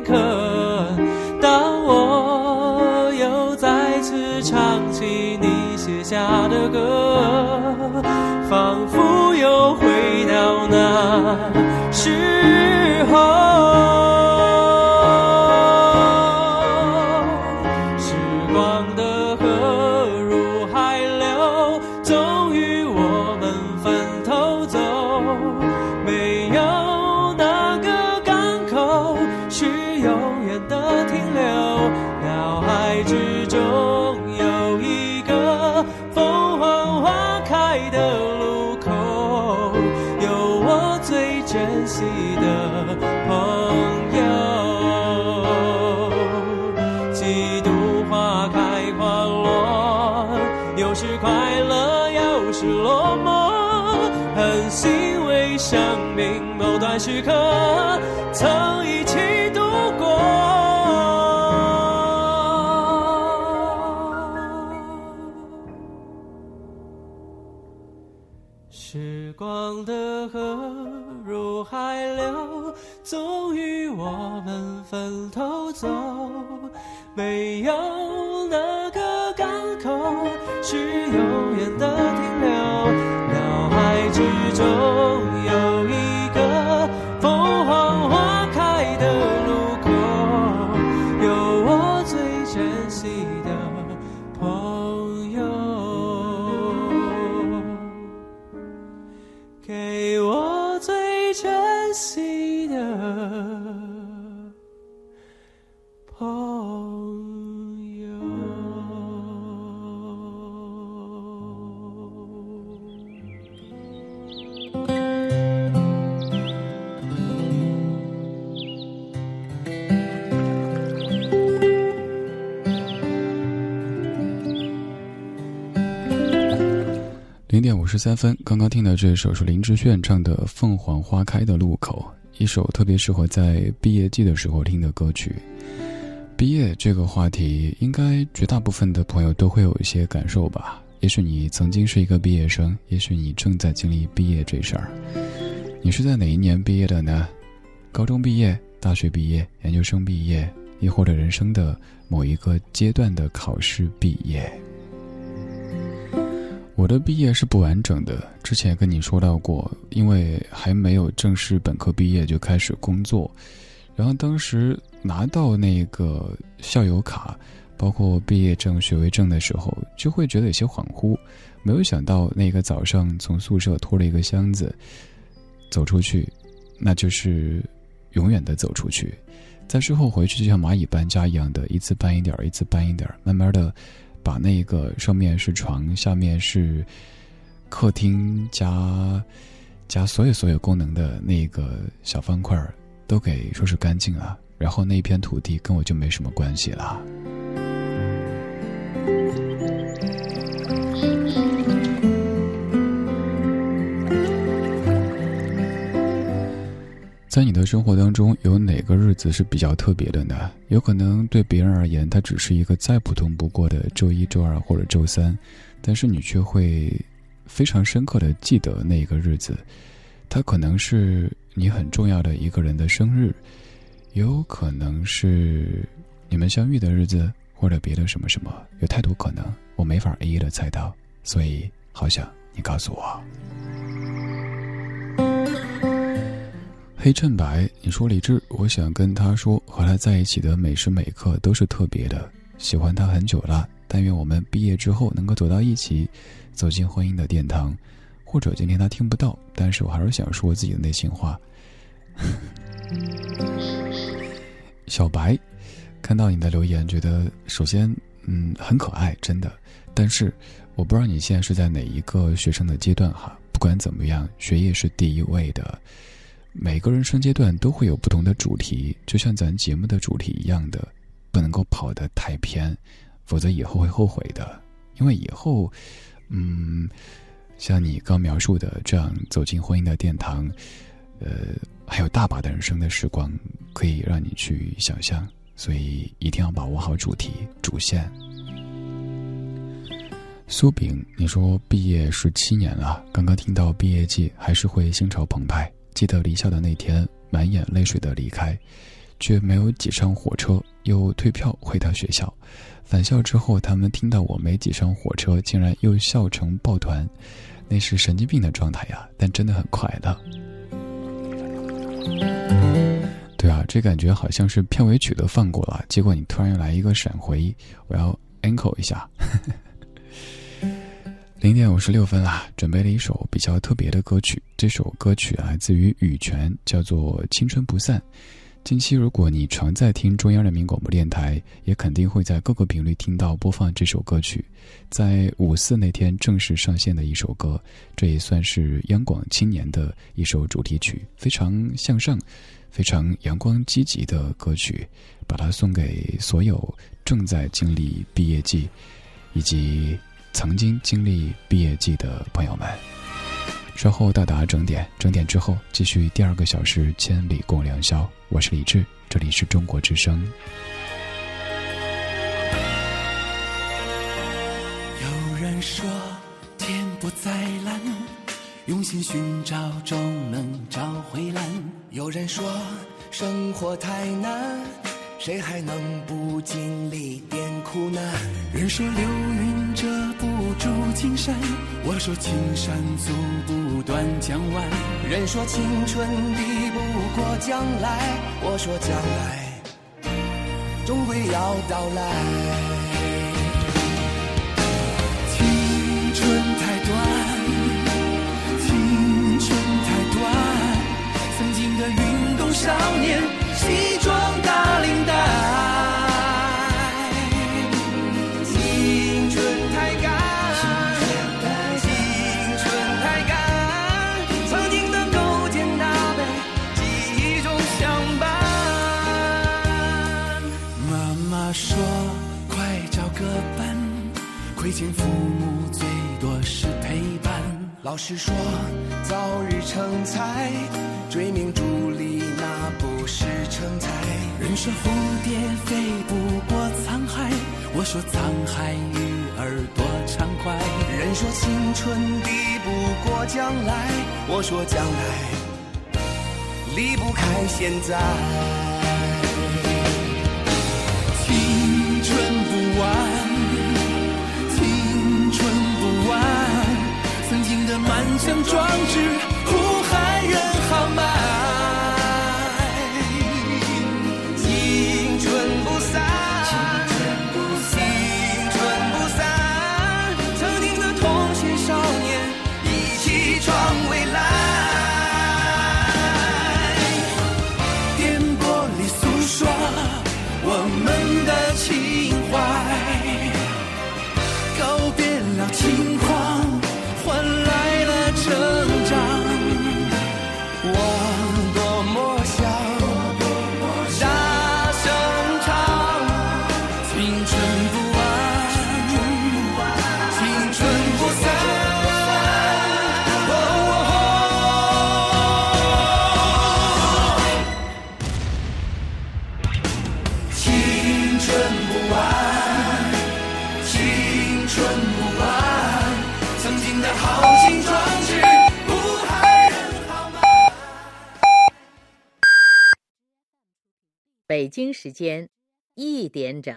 他的歌，仿佛又回到那时候。分头走。没有哪个港口是永远的停留，脑海之中有五十三分，刚刚听到这首是林志炫唱的《凤凰花开的路口》，一首特别适合在毕业季的时候听的歌曲。毕业这个话题，应该绝大部分的朋友都会有一些感受吧。也许你曾经是一个毕业生，也许你正在经历毕业这事儿。你是在哪一年毕业的呢？高中毕业、大学毕业、研究生毕业，亦或者人生的某一个阶段的考试毕业？我的毕业是不完整的，之前跟你说到过，因为还没有正式本科毕业就开始工作，然后当时拿到那个校友卡，包括毕业证、学位证的时候，就会觉得有些恍惚，没有想到那个早上从宿舍拖了一个箱子走出去，那就是永远的走出去，在之后回去就像蚂蚁搬家一样的，一次搬一点儿，一次搬一点儿，慢慢的。把那个上面是床，下面是客厅加加所有所有功能的那个小方块都给收拾干净了，然后那片土地跟我就没什么关系了。在你的生活当中，有哪个日子是比较特别的呢？有可能对别人而言，它只是一个再普通不过的周一、周二或者周三，但是你却会非常深刻的记得那一个日子。它可能是你很重要的一个人的生日，也有可能是你们相遇的日子，或者别的什么什么，有太多可能，我没法一一的猜到，所以好想你告诉我。黑衬白，你说李志，我想跟他说，和他在一起的每时每刻都是特别的，喜欢他很久了。但愿我们毕业之后能够走到一起，走进婚姻的殿堂。或者今天他听不到，但是我还是想说自己的内心话。小白，看到你的留言，觉得首先嗯很可爱，真的。但是我不知道你现在是在哪一个学生的阶段哈。不管怎么样，学业是第一位的。每个人生阶段都会有不同的主题，就像咱节目的主题一样的，不能够跑得太偏，否则以后会后悔的。因为以后，嗯，像你刚描述的这样走进婚姻的殿堂，呃，还有大把的人生的时光可以让你去想象，所以一定要把握好主题主线。苏炳，你说毕业十七年了，刚刚听到毕业季，还是会心潮澎湃。记得离校的那天，满眼泪水的离开，却没有挤上火车，又退票回到学校。返校之后，他们听到我没挤上火车，竟然又笑成抱团，那是神经病的状态呀！但真的很快乐。对啊，这感觉好像是片尾曲都放过了，结果你突然又来一个闪回，我要 encore 一下。零点五十六分啦，准备了一首比较特别的歌曲。这首歌曲来自于羽泉，叫做《青春不散》。近期如果你常在听中央人民广播电台，也肯定会在各个频率听到播放这首歌曲。在五四那天正式上线的一首歌，这也算是央广青年的一首主题曲，非常向上、非常阳光积极的歌曲，把它送给所有正在经历毕业季以及。曾经经历毕业季的朋友们，稍后到达整点，整点之后继续第二个小时，千里共良宵。我是李志，这里是中国之声。有人说天不再蓝，用心寻找终能找回蓝。有人说生活太难。谁还能不经历点苦难？人说流云遮不住青山，我说青山阻不断江湾。人说青春抵不过将来，我说将来终归要到来。青春太短，青春太短，曾经的运动少年。西装打领亏欠父母最多是陪伴。老师说，早日成才，追名逐利那不是成才。人说蝴蝶飞不过沧海，我说沧海鱼儿多畅快。人说青春抵不过将来，我说将来离不开现在。满腔壮志，北京时间一点整，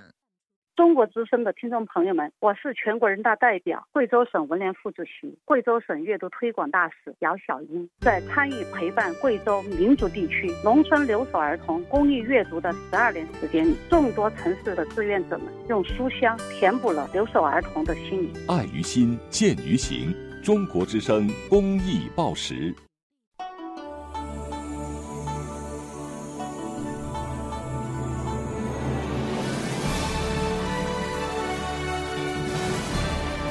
中国之声的听众朋友们，我是全国人大代表、贵州省文联副主席、贵州省阅读推广大使姚小英。在参与陪伴贵州民族地区农村留守儿童公益阅读的十二年时间里，众多城市的志愿者们用书香填补了留守儿童的心灵。爱于心，见于行。中国之声公益报时。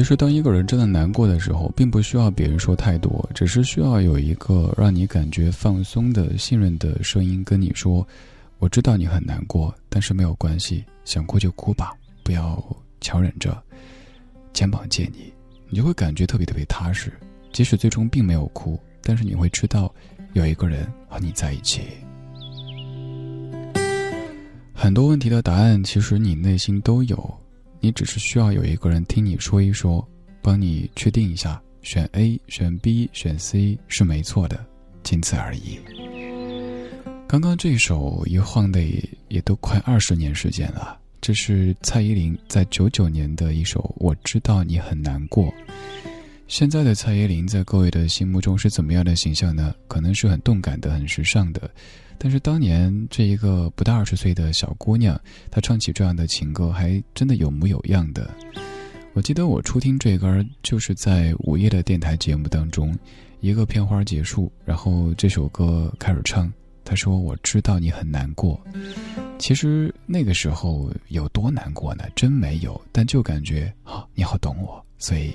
其实当一个人真的难过的时候并不需要别人说太多只是需要有一个让你感觉放松的信任的声音跟你说我知道你很难过但是没有关系想哭就哭吧不要强忍着肩膀借你。你就会感觉特别特别踏实即使最终并没有哭但是你会知道有一个人和你在一起。很多问题的答案其实你内心都有你只是需要有一个人听你说一说帮你确定一下选 a 选 b 选 c 是没错的仅此而已。刚刚这一首一晃的也也都快二十年时间了这是蔡依林在九九年的一首我知道你很难过。现在的蔡依林在各位的心目中是怎么样的形象呢？可能是很动感的很时尚的但是当年这一个不到二十岁的小姑娘，她唱起这样的情歌，还真的有模有样的。我记得我初听这歌就是在午夜的电台节目当中，一个片花结束，然后这首歌开始唱。他说：“我知道你很难过，其实那个时候有多难过呢？真没有，但就感觉啊，你好懂我，所以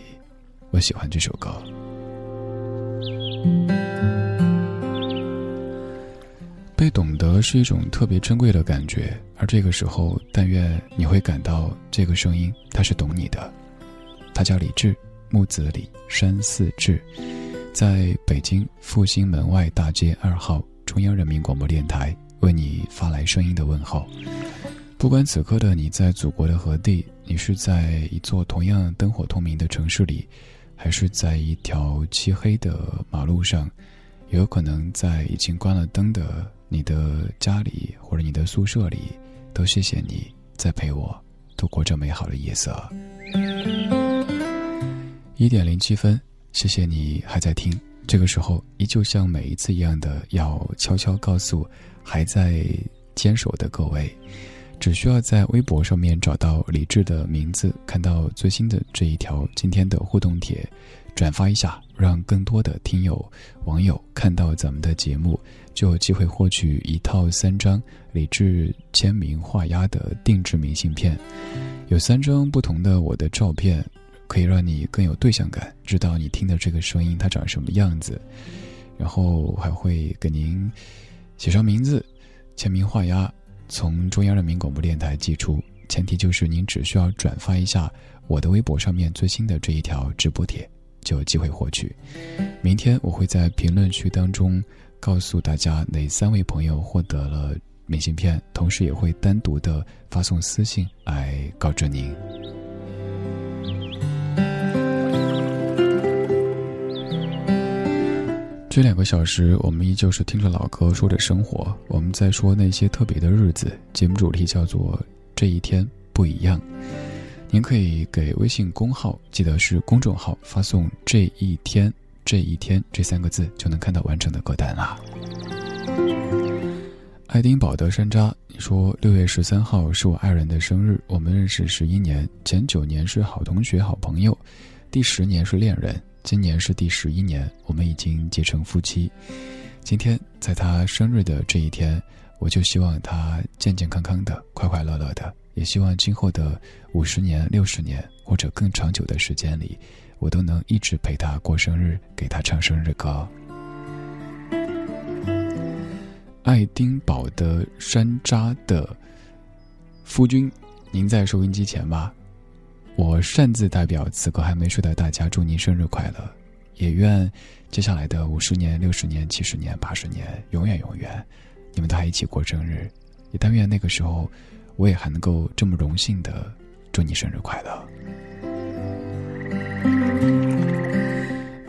我喜欢这首歌。被懂得是一种特别珍贵的感觉，而这个时候，但愿你会感到这个声音，他是懂你的。他叫李志，木子李，山寺志，在北京复兴门外大街二号。”中央人民广播电台为你发来声音的问候。不管此刻的你在祖国的何地，你是在一座同样灯火通明的城市里，还是在一条漆黑的马路上，也有可能在已经关了灯的你的家里或者你的宿舍里，都谢谢你在陪我度过这美好的夜色。一点零七分，谢谢你还在听。这个时候，依旧像每一次一样的，要悄悄告诉还在坚守的各位，只需要在微博上面找到李志的名字，看到最新的这一条今天的互动帖，转发一下，让更多的听友网友看到咱们的节目，就有机会获取一套三张李志签名画押的定制明信片，有三张不同的我的照片。可以让你更有对象感，知道你听的这个声音它长什么样子，然后还会给您写上名字，签名画押，从中央人民广播电台寄出。前提就是您只需要转发一下我的微博上面最新的这一条直播帖，就有机会获取。明天我会在评论区当中告诉大家哪三位朋友获得了明信片，同时也会单独的发送私信来告知您。这两个小时，我们依旧是听着老歌，说着生活。我们在说那些特别的日子。节目主题叫做“这一天不一样”。您可以给微信公号，记得是公众号，发送“这一天”“这一天”这三个字，就能看到完整的歌单啦。爱丁堡的山楂，你说六月十三号是我爱人的生日，我们认识十一年，前九年是好同学、好朋友，第十年是恋人。今年是第十一年，我们已经结成夫妻。今天在他生日的这一天，我就希望他健健康康的、快快乐乐的，也希望今后的五十年、六十年或者更长久的时间里，我都能一直陪他过生日，给他唱生日歌。爱丁堡的山楂的夫君，您在收音机前吗？我擅自代表此刻还没睡的大家，祝您生日快乐！也愿接下来的五十年、六十年、七十年、八十年，永远永远，你们都还一起过生日。也但愿那个时候，我也还能够这么荣幸的祝你生日快乐。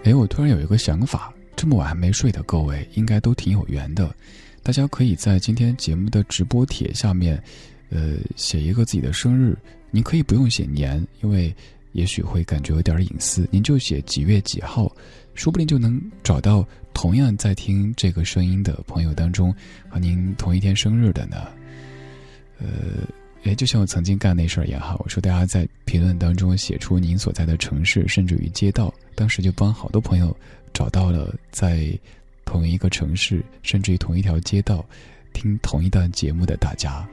哎，我突然有一个想法，这么晚还没睡的各位，应该都挺有缘的。大家可以在今天节目的直播帖下面，呃，写一个自己的生日。您可以不用写年，因为也许会感觉有点隐私。您就写几月几号，说不定就能找到同样在听这个声音的朋友当中和您同一天生日的呢。呃，诶，就像我曾经干那事儿一样哈，我说大家在评论当中写出您所在的城市，甚至于街道，当时就帮好多朋友找到了在同一个城市，甚至于同一条街道听同一段节目的大家。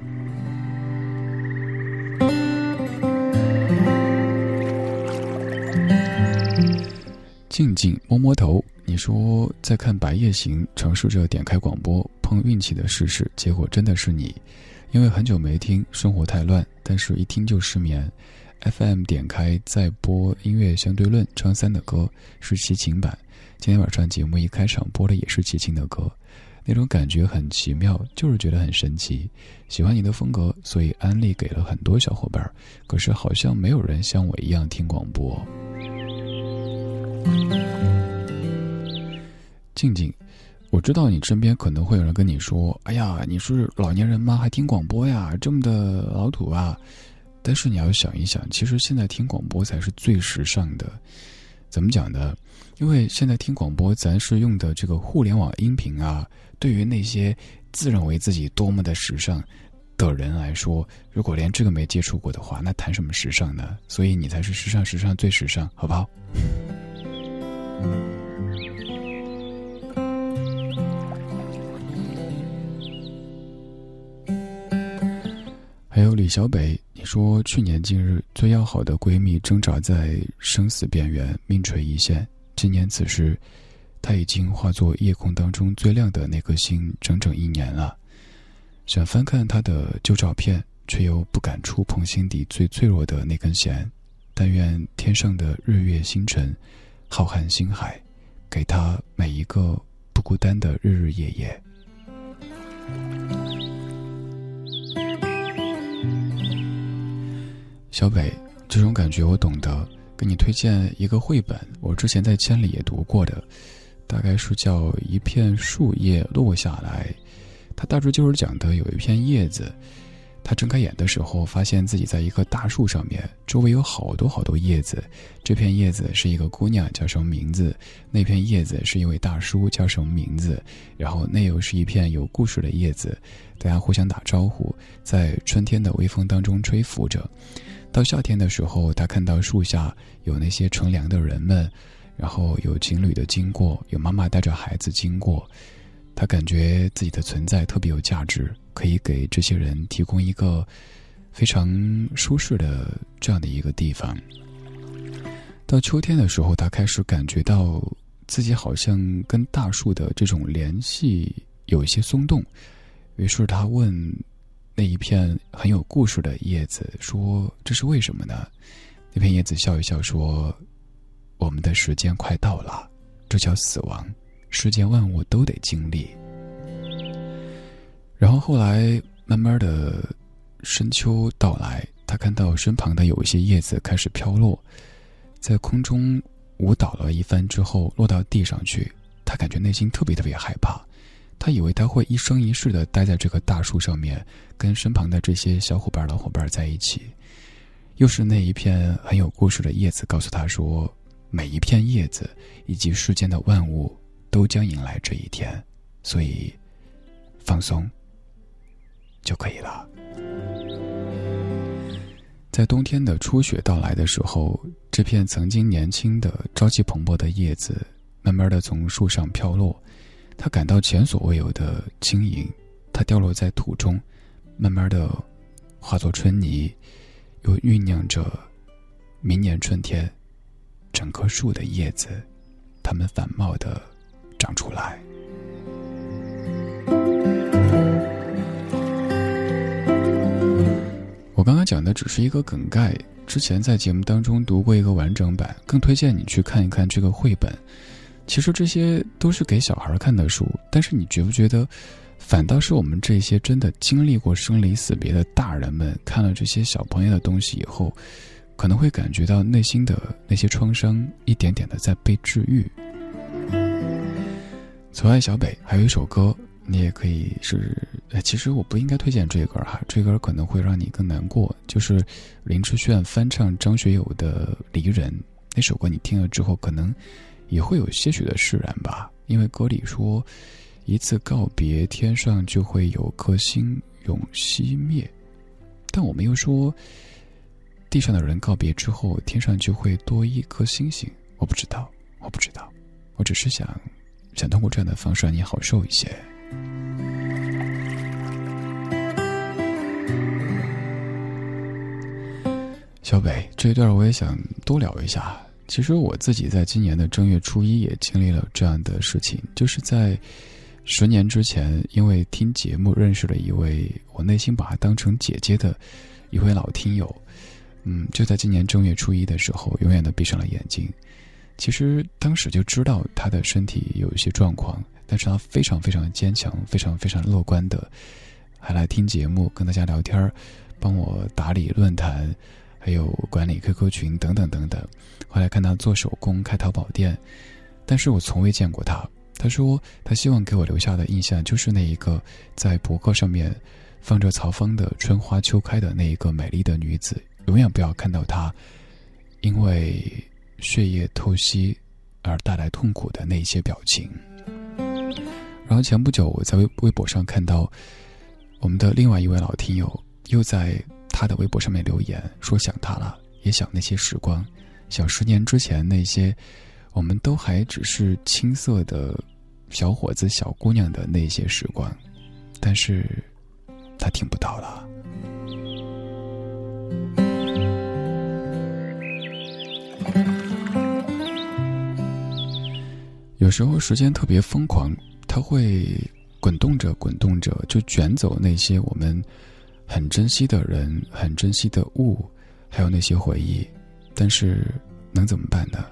静静摸摸头，你说在看《白夜行》，尝试着点开广播，碰运气的试试，结果真的是你。因为很久没听，生活太乱，但是一听就失眠。FM 点开再播音乐相对论，张三的歌是齐秦版。今天晚上节目一开场播的也是齐秦的歌，那种感觉很奇妙，就是觉得很神奇。喜欢你的风格，所以安利给了很多小伙伴可是好像没有人像我一样听广播。静静，我知道你身边可能会有人跟你说：“哎呀，你是老年人吗？还听广播呀？这么的老土啊！”但是你要想一想，其实现在听广播才是最时尚的。怎么讲呢？因为现在听广播，咱是用的这个互联网音频啊。对于那些自认为自己多么的时尚的人来说，如果连这个没接触过的话，那谈什么时尚呢？所以你才是时尚，时尚最时尚，好不好？还有李小北，你说去年今日最要好的闺蜜挣扎在生死边缘，命垂一线。今年此时，她已经化作夜空当中最亮的那颗星，整整一年了。想翻看她的旧照片，却又不敢触碰心底最脆弱的那根弦。但愿天上的日月星辰，浩瀚星海，给她每一个不孤单的日日夜夜。小北，这种感觉我懂得。给你推荐一个绘本，我之前在千里也读过的，大概是叫《一片树叶落下来》。它大致就是讲的有一片叶子，他睁开眼的时候，发现自己在一棵大树上面，周围有好多好多叶子。这片叶子是一个姑娘，叫什么名字？那片叶子是一位大叔，叫什么名字？然后那又是一片有故事的叶子，大家互相打招呼，在春天的微风当中吹拂着。到夏天的时候，他看到树下有那些乘凉的人们，然后有情侣的经过，有妈妈带着孩子经过，他感觉自己的存在特别有价值，可以给这些人提供一个非常舒适的这样的一个地方。到秋天的时候，他开始感觉到自己好像跟大树的这种联系有一些松动，于是他问。那一片很有故事的叶子说：“这是为什么呢？”那片叶子笑一笑说：“我们的时间快到了，这叫死亡，世间万物都得经历。”然后后来慢慢的深秋到来，他看到身旁的有一些叶子开始飘落，在空中舞蹈了一番之后落到地上去，他感觉内心特别特别害怕。他以为他会一生一世的待在这棵大树上面，跟身旁的这些小伙伴、老伙伴在一起。又是那一片很有故事的叶子告诉他说：“每一片叶子以及世间的万物都将迎来这一天，所以放松就可以了。”在冬天的初雪到来的时候，这片曾经年轻的、朝气蓬勃的叶子，慢慢的从树上飘落。他感到前所未有的轻盈，它掉落在土中，慢慢的化作春泥，又酝酿着明年春天，整棵树的叶子，它们繁茂的长出来。我刚刚讲的只是一个梗概，之前在节目当中读过一个完整版，更推荐你去看一看这个绘本。其实这些都是给小孩看的书，但是你觉不觉得，反倒是我们这些真的经历过生离死别的大人们，看了这些小朋友的东西以后，可能会感觉到内心的那些创伤一点点的在被治愈。此外，小北还有一首歌，你也可以是，其实我不应该推荐这歌哈，这歌可能会让你更难过，就是林志炫翻唱张学友的《离人》那首歌，你听了之后可能。也会有些许的释然吧，因为歌里说，一次告别，天上就会有颗星永熄灭。但我们又说，地上的人告别之后，天上就会多一颗星星。我不知道，我不知道，我只是想，想通过这样的方式让你好受一些。小北，这一段我也想多聊一下。其实我自己在今年的正月初一也经历了这样的事情，就是在十年之前，因为听节目认识了一位我内心把她当成姐姐的一位老听友，嗯，就在今年正月初一的时候，永远的闭上了眼睛。其实当时就知道她的身体有一些状况，但是她非常非常坚强，非常非常乐观的，还来听节目，跟大家聊天帮我打理论坛。还有管理 QQ 群等等等等，后来看他做手工开淘宝店，但是我从未见过他，他说他希望给我留下的印象就是那一个在博客上面放着曹芳的《春花秋开》的那一个美丽的女子，永远不要看到她因为血液透析而带来痛苦的那些表情。然后前不久我在微微博上看到我们的另外一位老听友又在他的微博上面留言说想他了，也想那些时光，想十年之前那些我们都还只是青涩的小伙子、小姑娘的那些时光，但是他听不到了。有时候时间特别疯狂，它会滚动着、滚动着，就卷走那些我们很珍惜的人、很珍惜的物，还有那些回忆。但是能怎么办呢？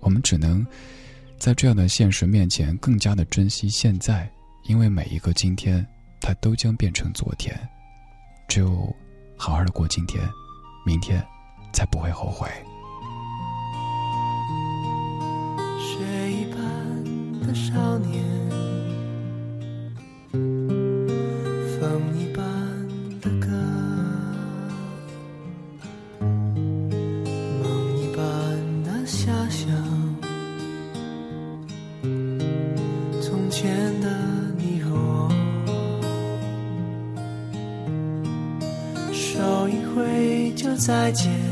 我们只能在这样的现实面前更加的珍惜现在，因为每一个今天，它都将变成昨天。只有好好的过今天，明天才不会后悔。雪一般的少年，风就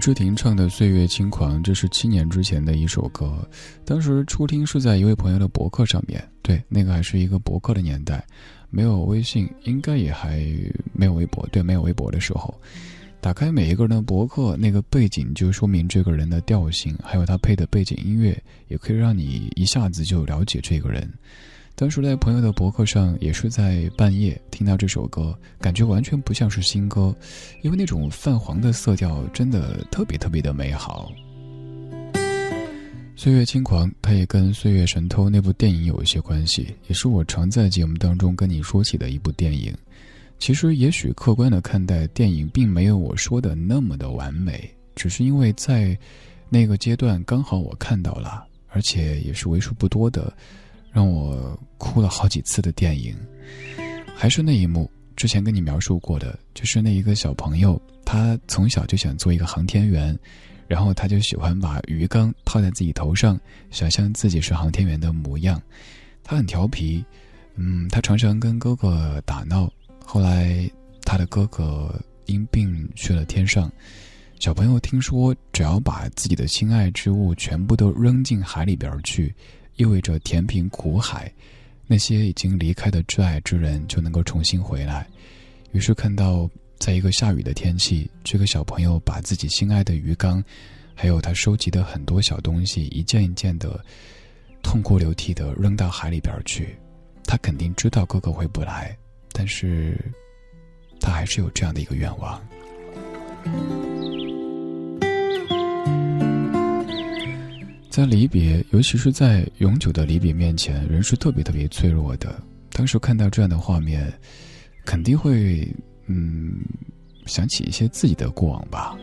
志婷唱的《岁月轻狂》，这是七年之前的一首歌，当时初听是在一位朋友的博客上面。对，那个还是一个博客的年代，没有微信，应该也还没有微博。对，没有微博的时候，打开每一个人的博客，那个背景就说明这个人的调性，还有他配的背景音乐，也可以让你一下子就了解这个人。当时在朋友的博客上，也是在半夜听到这首歌，感觉完全不像是新歌，因为那种泛黄的色调真的特别特别的美好。岁月轻狂，它也跟《岁月神偷》那部电影有一些关系，也是我常在节目当中跟你说起的一部电影。其实，也许客观的看待电影，并没有我说的那么的完美，只是因为在那个阶段刚好我看到了，而且也是为数不多的。让我哭了好几次的电影，还是那一幕。之前跟你描述过的，就是那一个小朋友，他从小就想做一个航天员，然后他就喜欢把鱼缸套在自己头上，想象自己是航天员的模样。他很调皮，嗯，他常常跟哥哥打闹。后来他的哥哥因病去了天上，小朋友听说，只要把自己的心爱之物全部都扔进海里边去。意味着填平苦海，那些已经离开的挚爱之人就能够重新回来。于是看到，在一个下雨的天气，这个小朋友把自己心爱的鱼缸，还有他收集的很多小东西，一件一件的痛哭流涕的扔到海里边去。他肯定知道哥哥回不来，但是他还是有这样的一个愿望。在离别，尤其是在永久的离别面前，人是特别特别脆弱的。当时看到这样的画面，肯定会嗯想起一些自己的过往吧。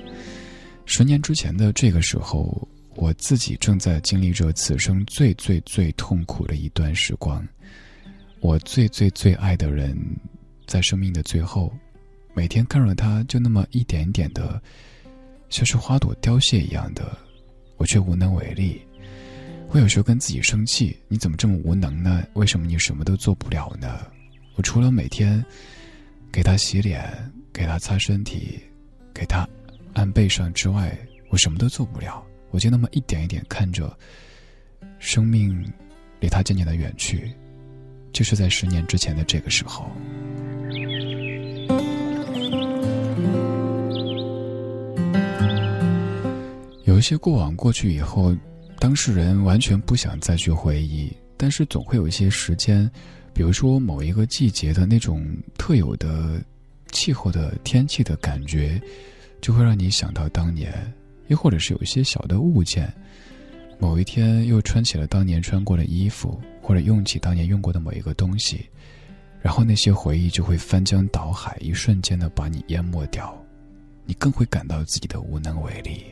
十年之前的这个时候，我自己正在经历着此生最最最痛苦的一段时光。我最最最爱的人，在生命的最后，每天看着他就那么一点点的，像是花朵凋谢一样的。我却无能为力，我有时候跟自己生气：你怎么这么无能呢？为什么你什么都做不了呢？我除了每天给他洗脸、给他擦身体、给他按背上之外，我什么都做不了。我就那么一点一点看着生命离他渐渐的远去，就是在十年之前的这个时候。有些过往过去以后，当事人完全不想再去回忆，但是总会有一些时间，比如说某一个季节的那种特有的气候的天气的感觉，就会让你想到当年；又或者是有一些小的物件，某一天又穿起了当年穿过的衣服，或者用起当年用过的某一个东西，然后那些回忆就会翻江倒海，一瞬间的把你淹没掉，你更会感到自己的无能为力。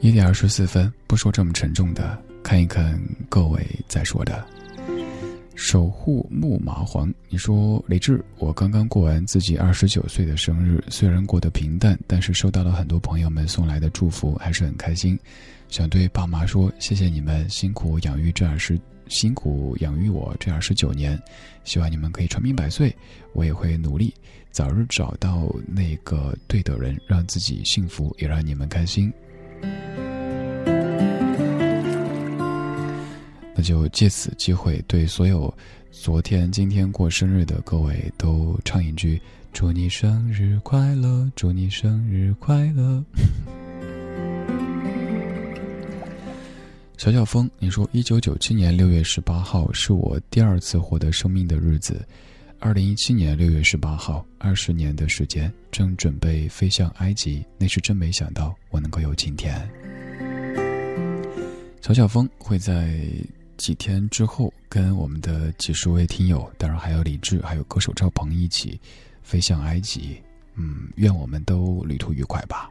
一点二十四分，不说这么沉重的，看一看各位在说的。守护木麻黄，你说李志，我刚刚过完自己二十九岁的生日，虽然过得平淡，但是收到了很多朋友们送来的祝福，还是很开心。想对爸妈说，谢谢你们辛苦养育这二十。辛苦养育我这二十九年，希望你们可以长命百岁。我也会努力，早日找到那个对的人，让自己幸福，也让你们开心。那就借此机会，对所有昨天、今天过生日的各位，都唱一句：祝你生日快乐，祝你生日快乐。小小风，你说，一九九七年六月十八号是我第二次获得生命的日子。二零一七年六月十八号，二十年的时间，正准备飞向埃及，那是真没想到我能够有今天。小小风会在几天之后跟我们的几十位听友，当然还有李志，还有歌手赵鹏一起飞向埃及。嗯，愿我们都旅途愉快吧。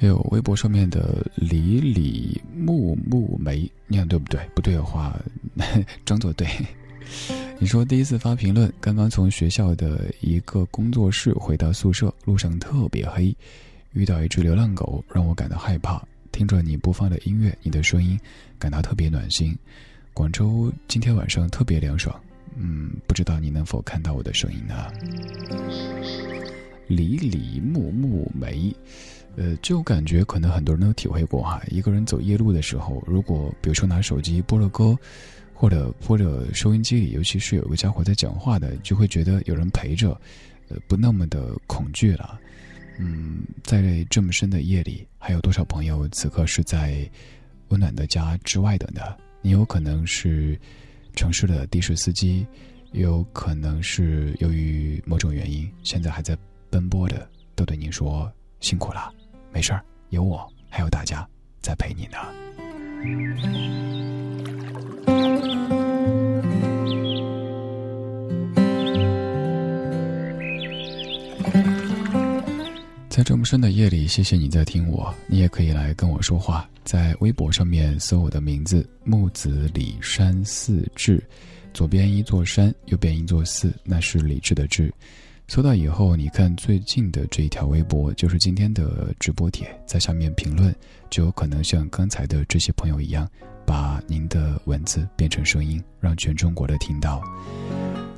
还有微博上面的李李木木梅，你看对不对？不对的话，(laughs) 装作对。(laughs) 你说第一次发评论，刚刚从学校的一个工作室回到宿舍，路上特别黑，遇到一只流浪狗，让我感到害怕。听着你播放的音乐，你的声音，感到特别暖心。广州今天晚上特别凉爽，嗯，不知道你能否看到我的声音呢？李李木木梅，呃，就感觉可能很多人都体会过哈，一个人走夜路的时候，如果比如说拿手机播了歌，或者播着收音机里，尤其是有个家伙在讲话的，就会觉得有人陪着，呃，不那么的恐惧了。嗯，在这么深的夜里，还有多少朋友此刻是在温暖的家之外的呢？你有可能是城市的的士司机，也有可能是由于某种原因现在还在奔波的，都对您说辛苦了，没事儿，有我，还有大家在陪你呢。在这么深的夜里，谢谢你在听我。你也可以来跟我说话，在微博上面搜我的名字木子李山寺志，左边一座山，右边一座寺，那是李志的志。搜到以后，你看最近的这一条微博就是今天的直播帖，在下面评论，就有可能像刚才的这些朋友一样，把您的文字变成声音，让全中国的听到。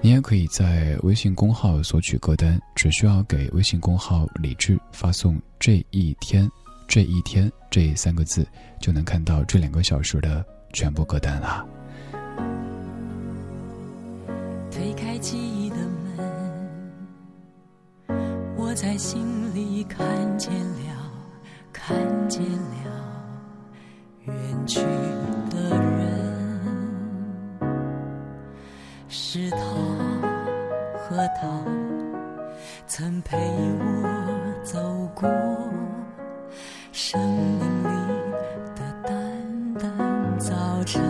你也可以在微信公号索取歌单，只需要给微信公号“李智”发送“这一天”“这一天”这三个字，就能看到这两个小时的全部歌单啦。推开记忆在心里看见了，看见了远去的人。是他和他曾陪我走过生命里的淡淡早晨，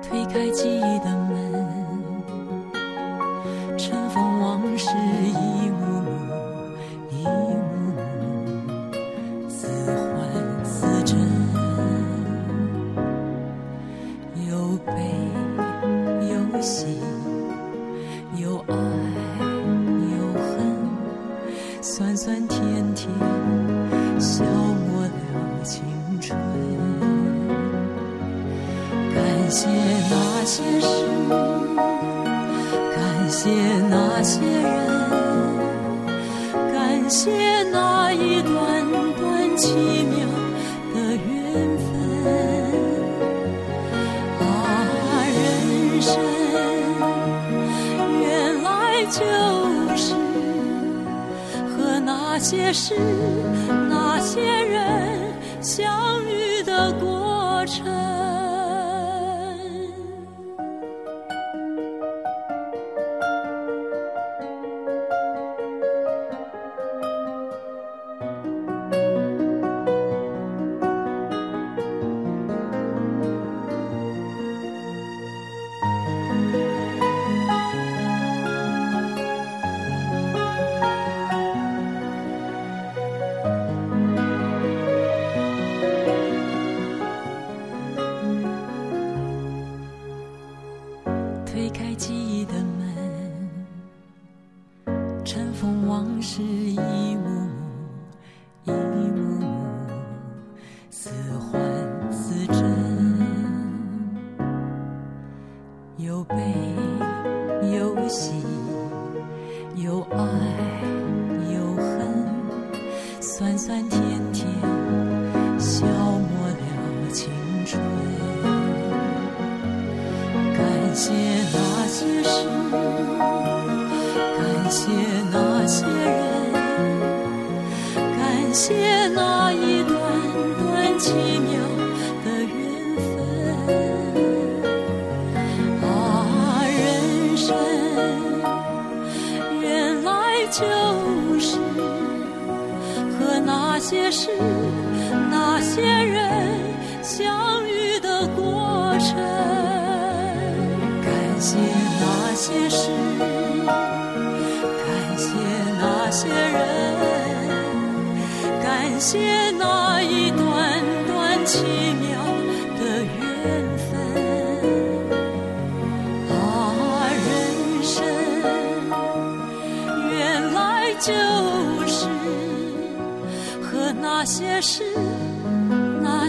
推开记忆的门是一幕幕，一幕幕，似幻似真。有悲有喜，有爱有恨，酸酸甜甜，消磨了青春。感谢那些事，些人，感谢那一段段奇妙的缘分。啊，人生原来就是和那些事、那些人相遇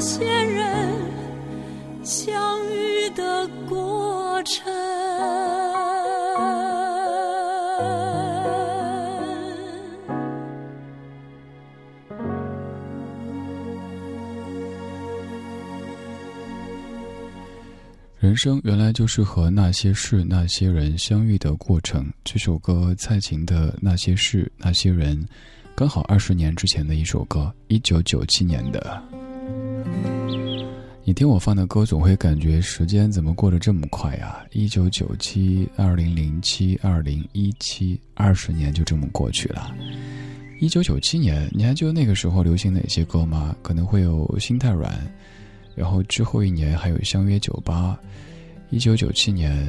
些人相遇的过程。人生原来就是和那些事、那些人相遇的过程。这首歌蔡琴的《那些事、那些人》，刚好二十年之前的一首歌，一九九七年的。你听我放的歌，总会感觉时间怎么过得这么快呀？一九九七、二零零七、二零一七，二十年就这么过去了。一九九七年，你还记得那个时候流行哪些歌吗？可能会有《心太软》。然后之后一年还有《相约酒吧》，一九九七年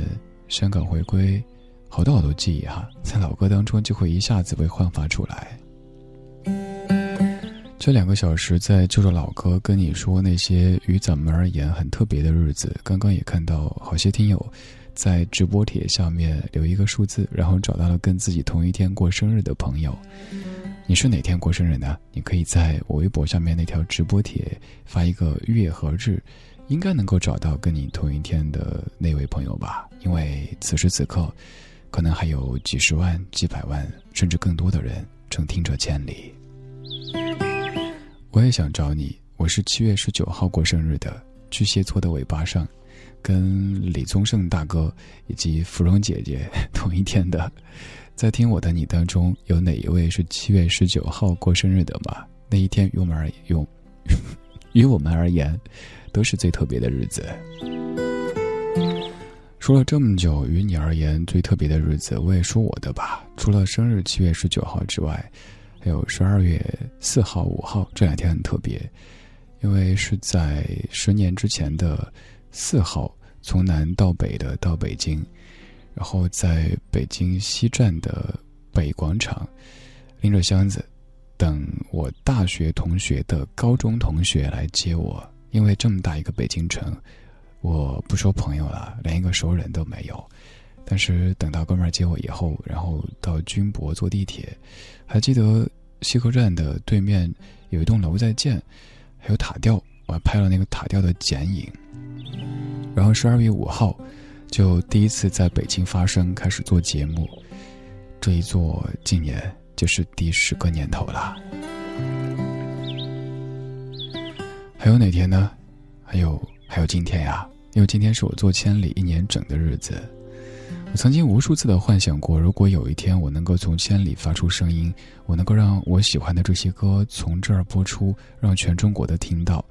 香港回归，好多好多记忆哈，在老歌当中就会一下子被焕发出来。这两个小时在就着老歌跟你说那些于咱们而言很特别的日子。刚刚也看到好些听友在直播帖下面留一个数字，然后找到了跟自己同一天过生日的朋友。你是哪天过生日呢？你可以在我微博下面那条直播帖发一个月和日，应该能够找到跟你同一天的那位朋友吧。因为此时此刻，可能还有几十万、几百万，甚至更多的人正听着千里。我也想找你，我是七月十九号过生日的，巨蟹座的尾巴上，跟李宗盛大哥以及芙蓉姐姐 (laughs) 同一天的。在听我的你当中，有哪一位是七月十九号过生日的吗？那一天，于我们而用，于 (laughs) 我们而言，都是最特别的日子。说了这么久，于你而言最特别的日子，我也说我的吧。除了生日七月十九号之外，还有十二月四号、五号这两天很特别，因为是在十年之前的四号，从南到北的到北京。然后在北京西站的北广场，拎着箱子，等我大学同学的高中同学来接我。因为这么大一个北京城，我不说朋友了，连一个熟人都没有。但是等到哥们儿接我以后，然后到军博坐地铁，还记得西客站的对面有一栋楼在建，还有塔吊，我还拍了那个塔吊的剪影。然后十二月五号。就第一次在北京发声，开始做节目，这一做今年就是第十个年头了。还有哪天呢？还有还有今天呀！因为今天是我做千里一年整的日子。我曾经无数次的幻想过，如果有一天我能够从千里发出声音，我能够让我喜欢的这些歌从这儿播出，让全中国都听到，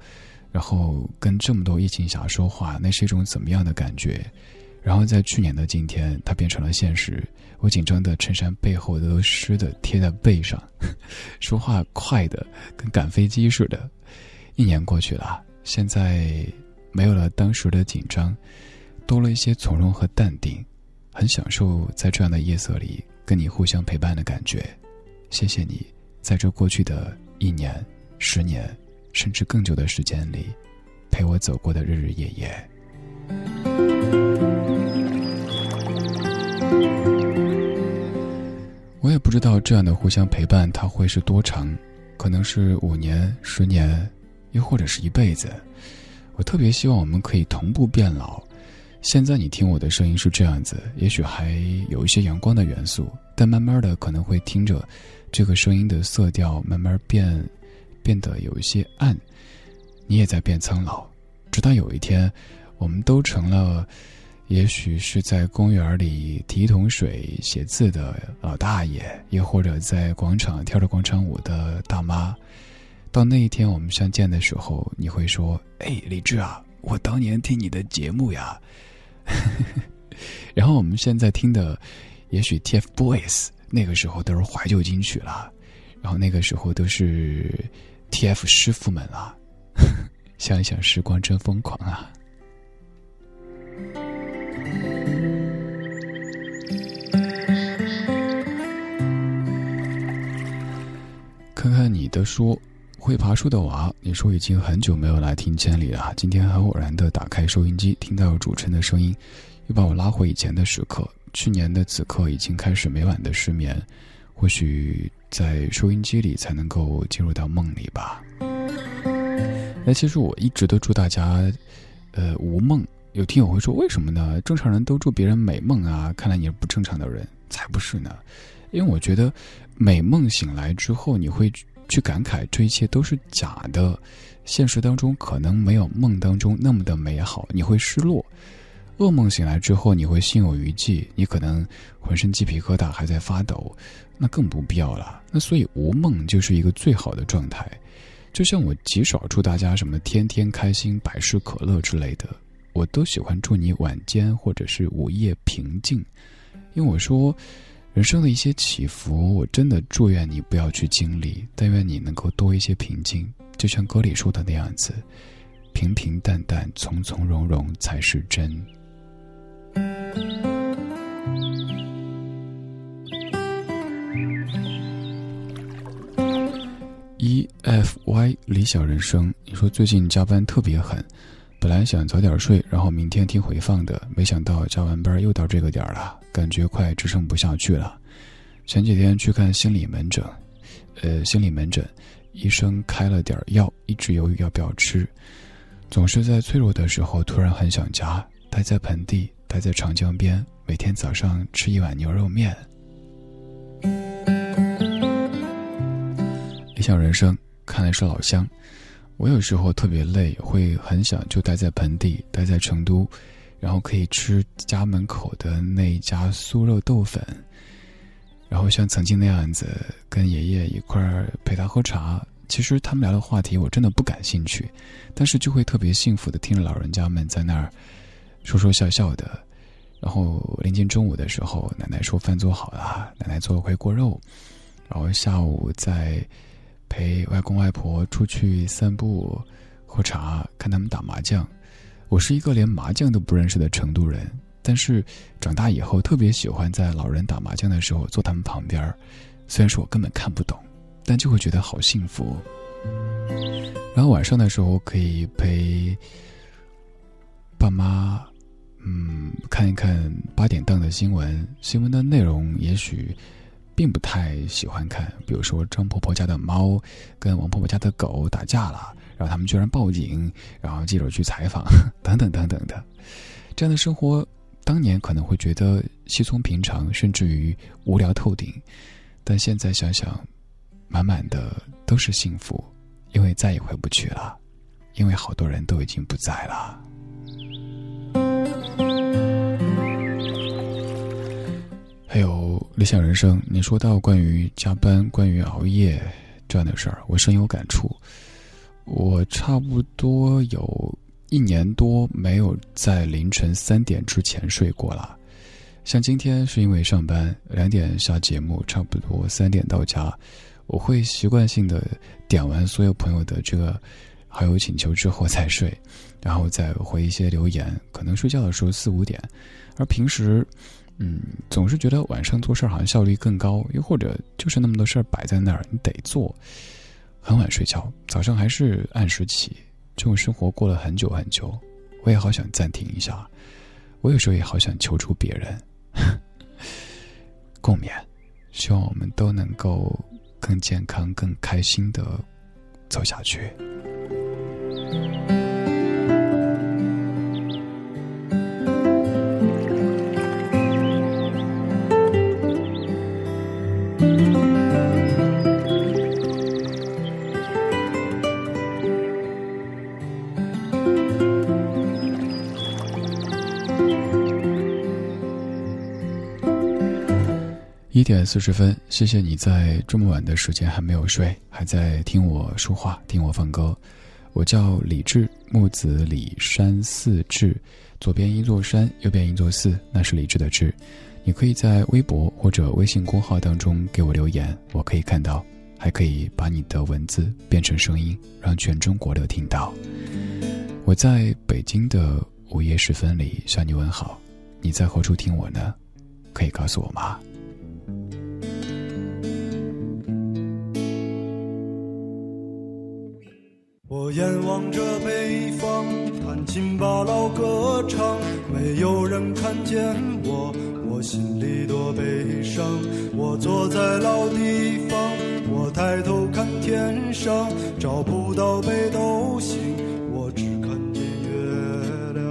然后跟这么多疫情侠说话，那是一种怎么样的感觉？然后在去年的今天，它变成了现实。我紧张的衬衫背后都湿的贴在背上，(laughs) 说话快的跟赶飞机似的。一年过去了，现在没有了当时的紧张，多了一些从容和淡定，很享受在这样的夜色里跟你互相陪伴的感觉。谢谢你，在这过去的一年、十年，甚至更久的时间里，陪我走过的日日夜夜。我也不知道这样的互相陪伴它会是多长，可能是五年、十年，又或者是一辈子。我特别希望我们可以同步变老。现在你听我的声音是这样子，也许还有一些阳光的元素，但慢慢的可能会听着这个声音的色调慢慢变，变得有一些暗。你也在变苍老，直到有一天，我们都成了。也许是在公园里提一桶水写字的老大爷，也或者在广场跳着广场舞的大妈。到那一天我们相见的时候，你会说：“哎，李志啊，我当年听你的节目呀。” (laughs) 然后我们现在听的，也许 TFBOYS 那个时候都是怀旧金曲了，然后那个时候都是 TF 师傅们了。想一想，时光真疯狂啊！看看你的书，会爬树的娃，你说已经很久没有来听千里了。今天很偶然的打开收音机，听到主持人的声音，又把我拉回以前的时刻。去年的此刻已经开始每晚的失眠，或许在收音机里才能够进入到梦里吧。那其实我一直都祝大家，呃，无梦。有听友会说，为什么呢？正常人都祝别人美梦啊，看来你是不正常的人，才不是呢。因为我觉得，美梦醒来之后，你会去感慨这一切都是假的，现实当中可能没有梦当中那么的美好，你会失落。噩梦醒来之后，你会心有余悸，你可能浑身鸡皮疙瘩还在发抖，那更不必要了。那所以无梦就是一个最好的状态。就像我极少祝大家什么天天开心、百事可乐之类的。我都喜欢祝你晚间或者是午夜平静，因为我说，人生的一些起伏，我真的祝愿你不要去经历，但愿你能够多一些平静。就像歌里说的那样子，平平淡淡、从从容容才是真。E F Y 理想人生，你说最近加班特别狠。本来想早点睡，然后明天听回放的，没想到加完班又到这个点儿了，感觉快支撑不下去了。前几天去看心理门诊，呃，心理门诊医生开了点药，一直犹豫要不要吃。总是在脆弱的时候突然很想家，待在盆地，待在长江边，每天早上吃一碗牛肉面。理想人生，看来是老乡。我有时候特别累，会很想就待在盆地，待在成都，然后可以吃家门口的那一家酥肉豆粉，然后像曾经那样子跟爷爷一块儿陪他喝茶。其实他们聊的话题我真的不感兴趣，但是就会特别幸福的听着老人家们在那儿说说笑笑的。然后临近中午的时候，奶奶说饭做好了，奶奶做了回锅肉，然后下午在。陪外公外婆出去散步、喝茶、看他们打麻将。我是一个连麻将都不认识的成都人，但是长大以后特别喜欢在老人打麻将的时候坐他们旁边虽然说我根本看不懂，但就会觉得好幸福。然后晚上的时候可以陪爸妈，嗯，看一看八点档的新闻。新闻的内容也许。并不太喜欢看，比如说张婆婆家的猫跟王婆婆家的狗打架了，然后他们居然报警，然后记者去采访，(laughs) 等等等等的，这样的生活，当年可能会觉得稀松平常，甚至于无聊透顶，但现在想想，满满的都是幸福，因为再也回不去了，因为好多人都已经不在了。还有理想人生，你说到关于加班、关于熬夜这样的事儿，我深有感触。我差不多有一年多没有在凌晨三点之前睡过了。像今天是因为上班，两点下节目，差不多三点到家，我会习惯性的点完所有朋友的这个好友请求之后再睡，然后再回一些留言。可能睡觉的时候四五点，而平时。嗯，总是觉得晚上做事好像效率更高，又或者就是那么多事儿摆在那儿，你得做。很晚睡觉，早上还是按时起，这种生活过了很久很久，我也好想暂停一下。我有时候也好想求助别人，(laughs) 共勉。希望我们都能够更健康、更开心的走下去。点四十分，谢谢你在这么晚的时间还没有睡，还在听我说话，听我放歌。我叫李志，木子李山寺志，左边一座山，右边一座寺，那是李志的志。你可以在微博或者微信公号当中给我留言，我可以看到，还可以把你的文字变成声音，让全中国都听到。我在北京的午夜时分里向你问好，你在何处听我呢？可以告诉我吗？我眼望着北方，弹琴把老歌唱，没有人看见我，我心里多悲伤。我坐在老地方，我抬头看天上，找不到北斗星，我只看见月亮。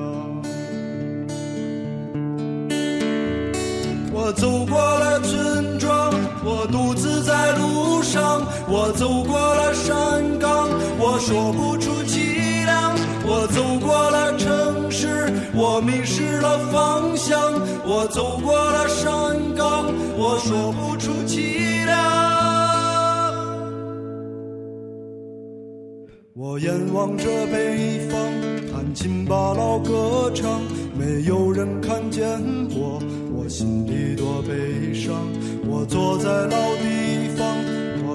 我走过了村庄，我独自在路上，我走过了山岗，我说不出凄凉。我走过了城市，我迷失了方向。我走过了山岗，我说不出凄凉。我眼望着北方，弹琴把老歌唱，没有人看见我，我心里多悲伤。我坐在老地方，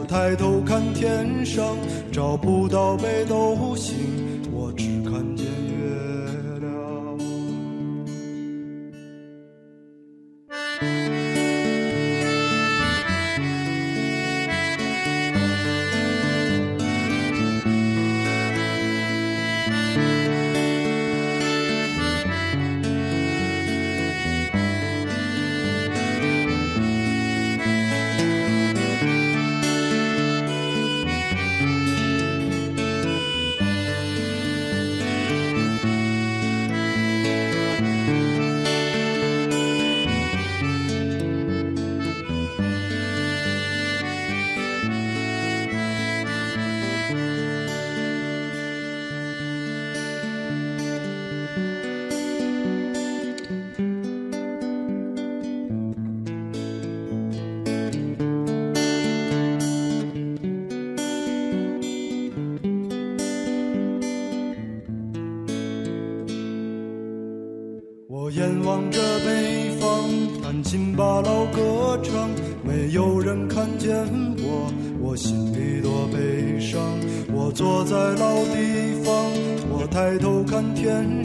抬头看天上，找不到北斗星，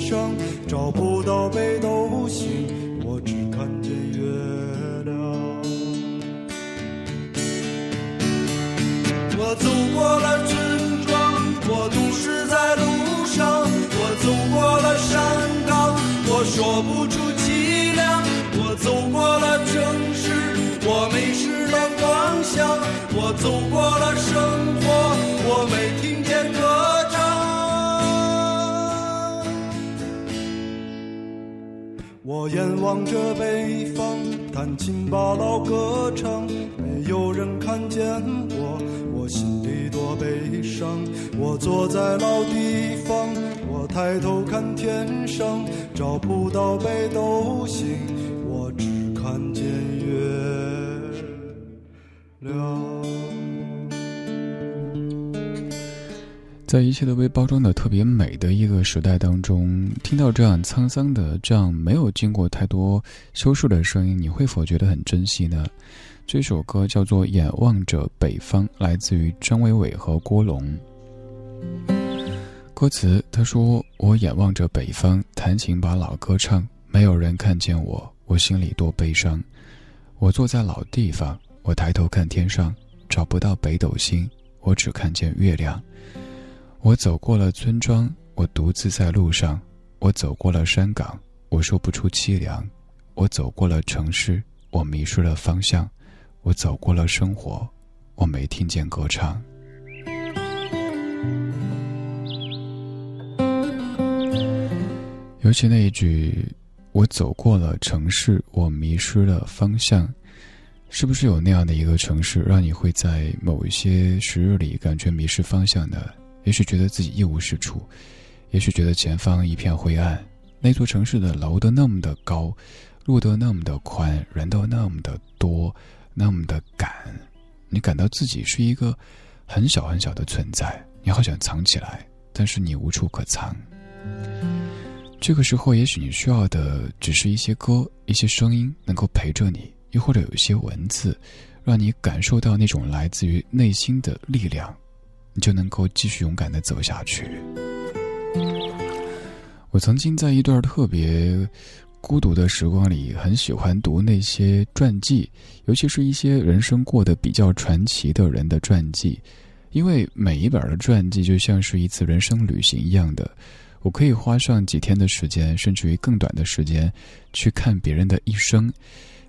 天在一切都被包装的特别美的一个时代当中，听到这样沧桑的、这样没有经过太多修饰的声音，你会否觉得很珍惜呢？这首歌叫做《眼望着北方》，来自于张伟伟和郭龙。歌词他说：“我眼望着北方，弹琴把老歌唱，没有人看见我，我心里多悲伤。我坐在老地方，我抬头看天上，找不到北斗星，我只看见月亮。”我走过了村庄，我独自在路上；我走过了山岗，我说不出凄凉；我走过了城市，我迷失了方向；我走过了生活，我没听见歌唱。尤其那一句“我走过了城市，我迷失了方向”，是不是有那样的一个城市，让你会在某一些时日里感觉迷失方向呢？也许觉得自己一无是处，也许觉得前方一片灰暗。那座城市的楼都那么的高，路都那么的宽，人都那么的多，那么的赶，你感到自己是一个很小很小的存在。你好想藏起来，但是你无处可藏。这个时候，也许你需要的只是一些歌、一些声音，能够陪着你，又或者有一些文字，让你感受到那种来自于内心的力量。你就能够继续勇敢的走下去。我曾经在一段特别孤独的时光里，很喜欢读那些传记，尤其是一些人生过得比较传奇的人的传记，因为每一本的传记就像是一次人生旅行一样的，我可以花上几天的时间，甚至于更短的时间，去看别人的一生，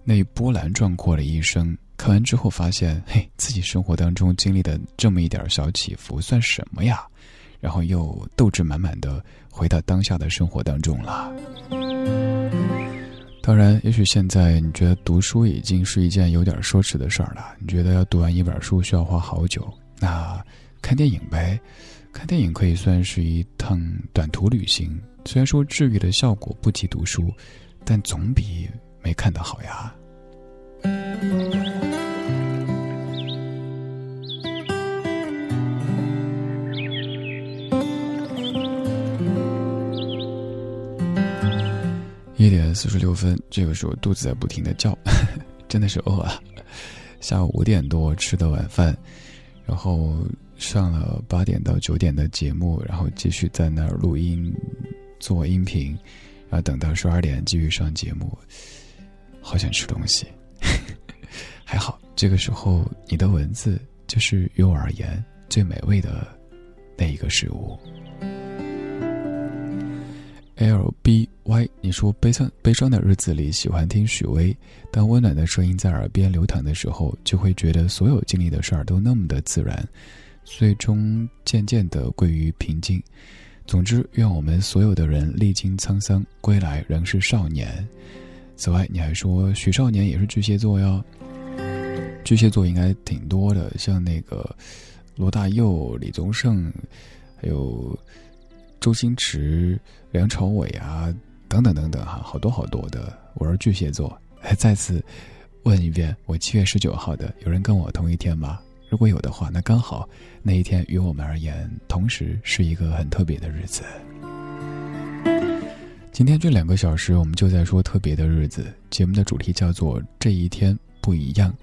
那波澜壮阔的一生。看完之后发现，嘿，自己生活当中经历的这么一点小起伏算什么呀？然后又斗志满满的回到当下的生活当中了。当然，也许现在你觉得读书已经是一件有点奢侈的事儿了。你觉得要读完一本书需要花好久，那看电影呗。看电影可以算是一趟短途旅行，虽然说治愈的效果不及读书，但总比没看的好呀。一点四十六分，这个时候肚子在不停的叫，(laughs) 真的是饿了。下午五点多吃的晚饭，然后上了八点到九点的节目，然后继续在那儿录音做音频，然后等到十二点继续上节目。好想吃东西，(laughs) 还好这个时候你的文字就是于我而言最美味的那一个食物。L B Y，你说悲伤悲伤的日子里喜欢听许巍，当温暖的声音在耳边流淌的时候，就会觉得所有经历的事儿都那么的自然，最终渐渐的归于平静。总之，愿我们所有的人历经沧桑，归来仍是少年。此外，你还说许少年也是巨蟹座哟，巨蟹座应该挺多的，像那个罗大佑、李宗盛，还有。周星驰、梁朝伟啊，等等等等哈，好多好多的。我是巨蟹座，再次问一遍，我七月十九号的，有人跟我同一天吗？如果有的话，那刚好那一天于我们而言，同时是一个很特别的日子。今天这两个小时，我们就在说特别的日子。节目的主题叫做“这一天不一样”，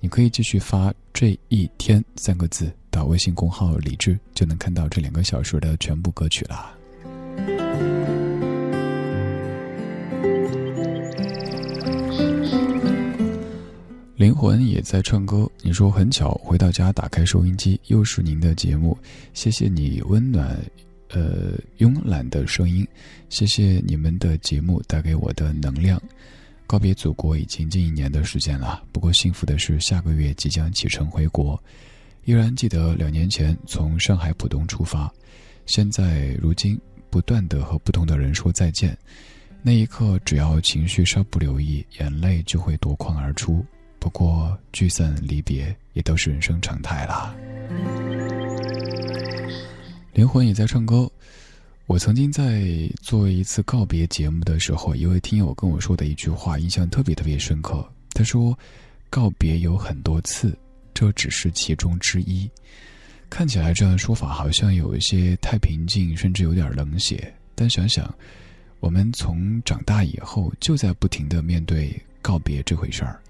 你可以继续发“这一天”三个字。到微信公号“李智”就能看到这两个小时的全部歌曲啦。灵魂也在唱歌。你说很巧，回到家打开收音机，又是您的节目。谢谢你温暖、呃慵懒的声音，谢谢你们的节目带给我的能量。告别祖国已经近一年的时间了，不过幸福的是下个月即将启程回国。依然记得两年前从上海浦东出发，现在如今不断的和不同的人说再见，那一刻只要情绪稍不留意，眼泪就会夺眶而出。不过聚散离别也都是人生常态啦。灵魂也在唱歌。我曾经在做一次告别节目的时候，一位听友跟我说的一句话，印象特别特别深刻。他说：“告别有很多次。”这只是其中之一，看起来这样的说法好像有一些太平静，甚至有点冷血。但想想，我们从长大以后就在不停的面对告别这回事儿。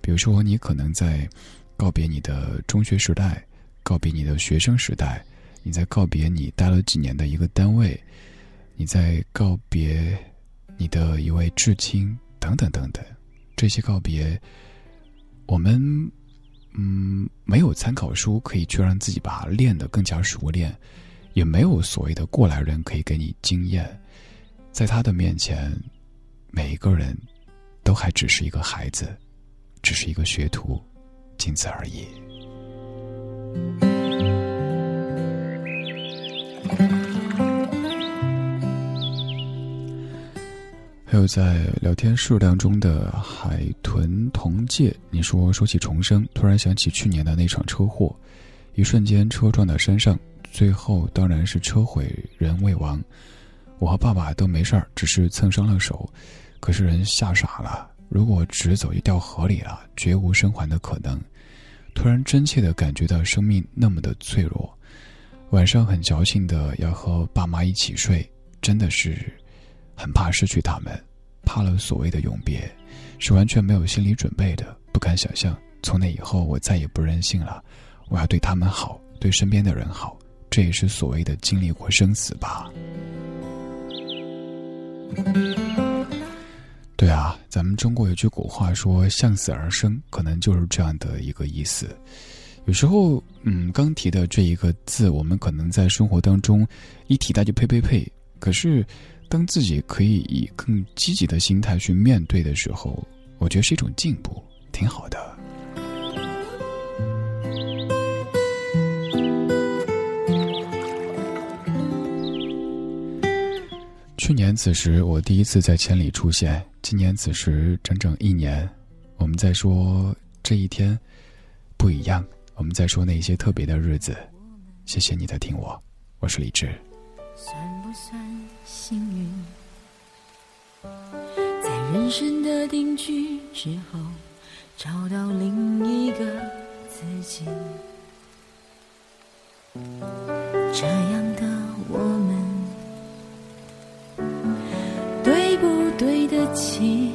比如说，你可能在告别你的中学时代，告别你的学生时代，你在告别你待了几年的一个单位，你在告别你的一位至亲，等等等等。这些告别，我们。嗯，没有参考书可以去让自己把它练得更加熟练，也没有所谓的过来人可以给你经验，在他的面前，每一个人都还只是一个孩子，只是一个学徒，仅此而已。还有在聊天数量中的海豚同界，你说说起重生，突然想起去年的那场车祸，一瞬间车撞到山上，最后当然是车毁人未亡。我和爸爸都没事儿，只是蹭伤了手，可是人吓傻了。如果直走就掉河里了，绝无生还的可能。突然真切的感觉到生命那么的脆弱，晚上很矫情的要和爸妈一起睡，真的是。很怕失去他们，怕了所谓的永别，是完全没有心理准备的。不敢想象，从那以后我再也不任性了，我要对他们好，对身边的人好，这也是所谓的经历过生死吧。对啊，咱们中国有句古话说“向死而生”，可能就是这样的一个意思。有时候，嗯，刚提的这一个字，我们可能在生活当中一提到就呸呸呸，可是。当自己可以以更积极的心态去面对的时候我觉得是一种进步挺好的。去年此时我第一次在千里出现今年此时整整一年我们在说这一天不一样我们在说那些特别的日子。谢谢你在听我我是李志。算不算幸运？在人生的定居之后，找到另一个自己。这样的我们，对不对得起？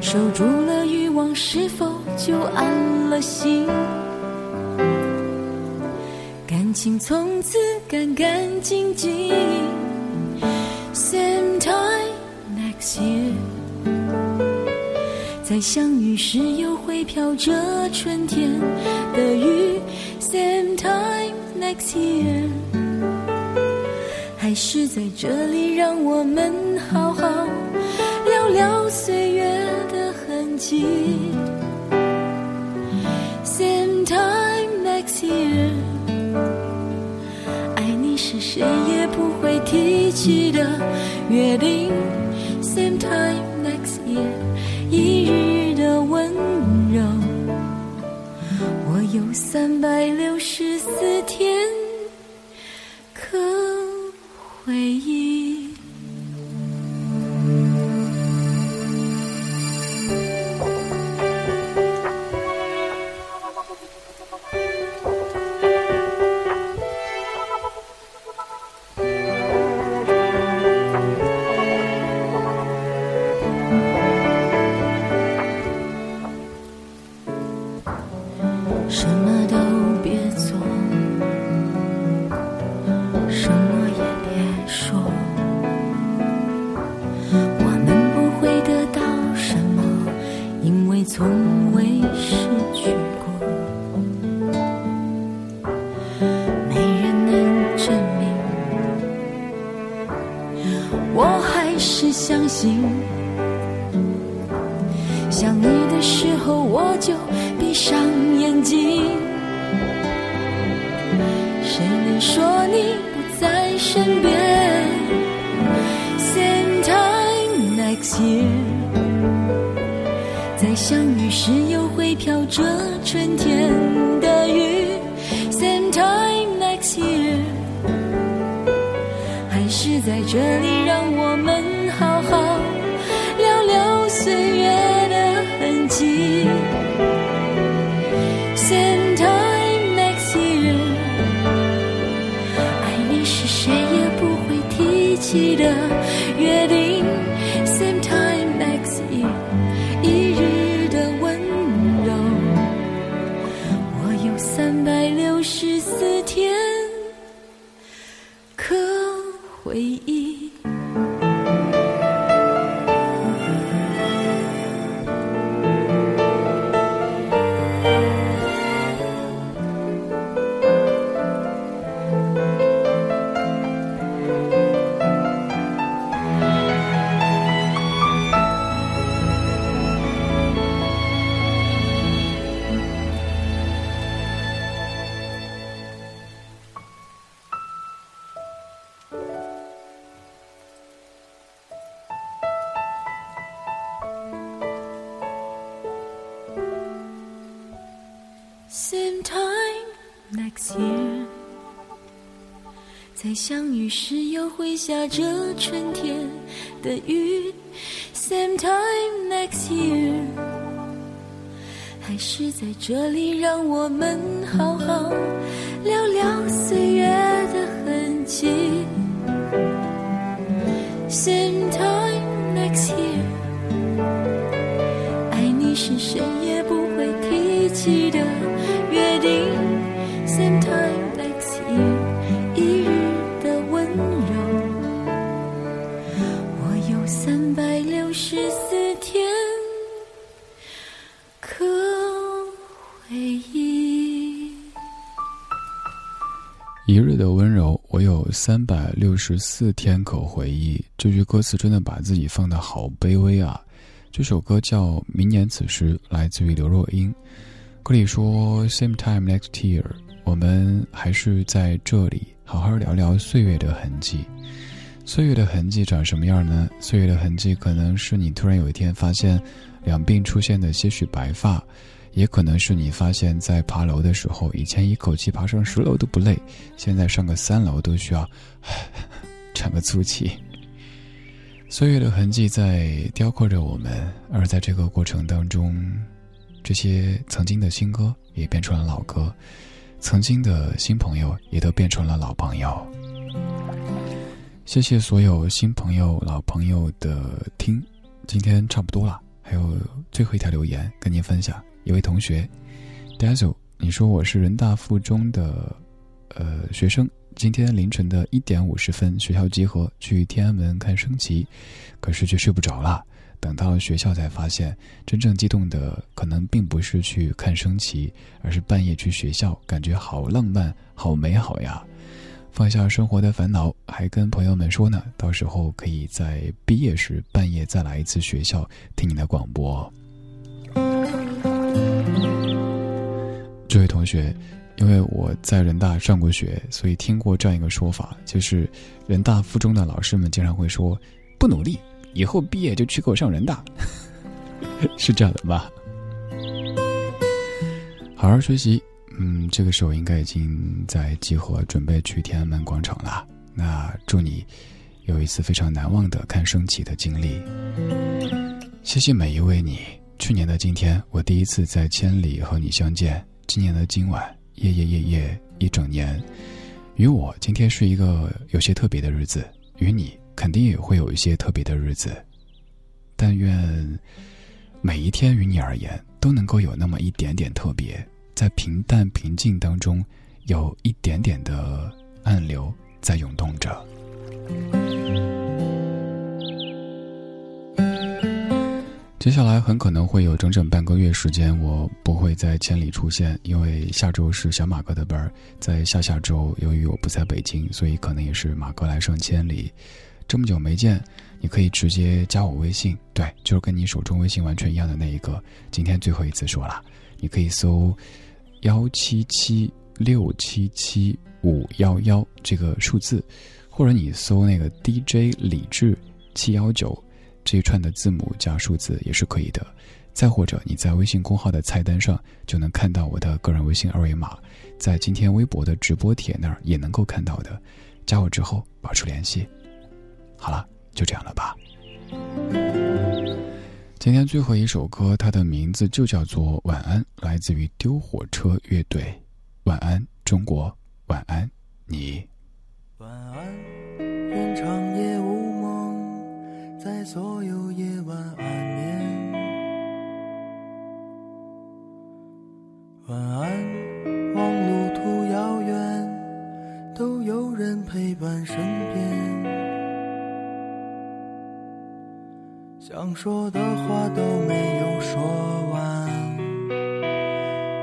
守住了欲望，是否就安了心？感情从此干干净净。Same time next year，在相遇时又会飘着春天的雨。Same time next year，还是在这里让我们好好聊聊岁月的痕迹。Same time next year，爱你是谁也不会提起的约定。Same time next year，一日的温柔。我有三百六十四天可回忆。从未失去过。没人能证明，我还是相信。想你的时候，我就闭上眼睛。谁能说你不在身边？Same time next year，相遇时又会飘着春天的雨。Same time next year，还是在这里让我是又会下着春天的雨。Same time next year，还是在这里让我们好好聊聊岁月的痕迹。Same time next year，爱你是谁也不会提起的约定。三百六十四天可回忆。这句歌词真的把自己放得好卑微啊！这首歌叫《明年此时》，来自于刘若英。歌里说：“Same time next year，我们还是在这里好好聊聊岁月的痕迹。”岁月的痕迹长什么样呢？岁月的痕迹可能是你突然有一天发现两鬓出现的些许白发，也可能是你发现，在爬楼的时候，以前一口气爬上十楼都不累，现在上个三楼都需要喘个粗气。岁月的痕迹在雕刻着我们，而在这个过程当中，这些曾经的新歌也变成了老歌，曾经的新朋友也都变成了老朋友。谢谢所有新朋友、老朋友的听，今天差不多了，还有最后一条留言跟您分享。一位同学，Dazzle，你说我是人大附中的呃学生，今天凌晨的一点五十分，学校集合去天安门看升旗，可是却睡不着了。等到学校才发现，真正激动的可能并不是去看升旗，而是半夜去学校，感觉好浪漫，好美好呀。放下生活的烦恼，还跟朋友们说呢，到时候可以在毕业时半夜再来一次学校听你的广播。这位同学，因为我在人大上过学，所以听过这样一个说法，就是人大附中的老师们经常会说：“不努力，以后毕业就去给我上人大。” (laughs) 是这样的吧？好好学习。嗯，这个时候应该已经在集合，准备去天安门广场了。那祝你有一次非常难忘的看升旗的经历。谢谢每一位你。去年的今天，我第一次在千里和你相见。今年的今晚，夜夜夜夜一整年，与我今天是一个有些特别的日子，与你肯定也会有一些特别的日子。但愿每一天于你而言都能够有那么一点点特别。在平淡平静当中，有一点点的暗流在涌动着。接下来很可能会有整整半个月时间，我不会在千里出现，因为下周是小马哥的班儿。在下下周，由于我不在北京，所以可能也是马哥来上千里。这么久没见，你可以直接加我微信，对，就是跟你手中微信完全一样的那一个。今天最后一次说了，你可以搜。幺七七六七七五幺幺这个数字，或者你搜那个 DJ 李志七幺九这一串的字母加数字也是可以的。再或者你在微信公号的菜单上就能看到我的个人微信二维码，在今天微博的直播帖那儿也能够看到的。加我之后保持联系。好了，就这样了吧。今天最后一首歌，它的名字就叫做《晚安》，来自于丢火车乐队。晚安，中国，晚安，你。晚安，在所有夜晚安眠。晚安，望路途遥远，都有人陪伴身边。想说的话都没有说完，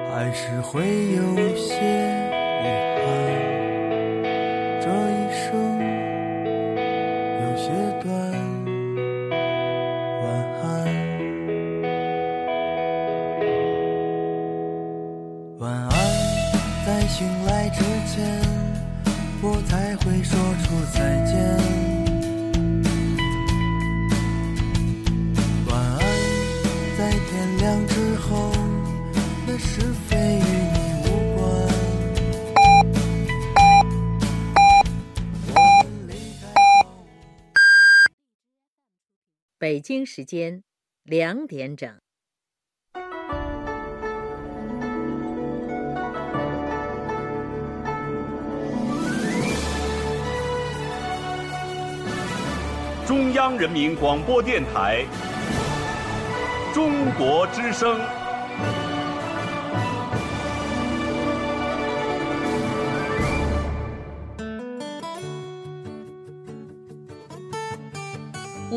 还是会有些遗憾。这北京时间两点整。中央人民广播电台中国之声。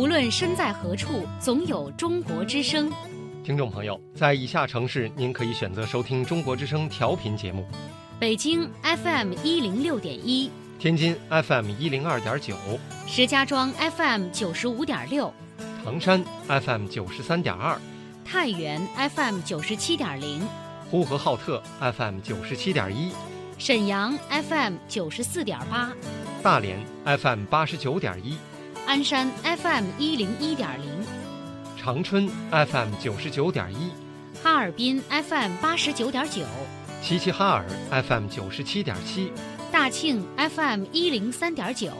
无论身在何处，总有中国之声。听众朋友，在以下城市，您可以选择收听中国之声调频节目：北京 FM 一零六点一，天津 FM 一零二点九，石家庄 FM 九十五点六，唐山 FM 九十三点二，太原 FM 九十七点零，呼和浩特 FM 九十七点一，沈阳 FM 九十四点八。大连 FM 八十九点一，鞍山 FM 一零一点零，长春 FM 九十九点一，哈尔滨 FM 八十九点九，齐齐哈尔 FM 九十七点七，大庆 FM 一零三点九。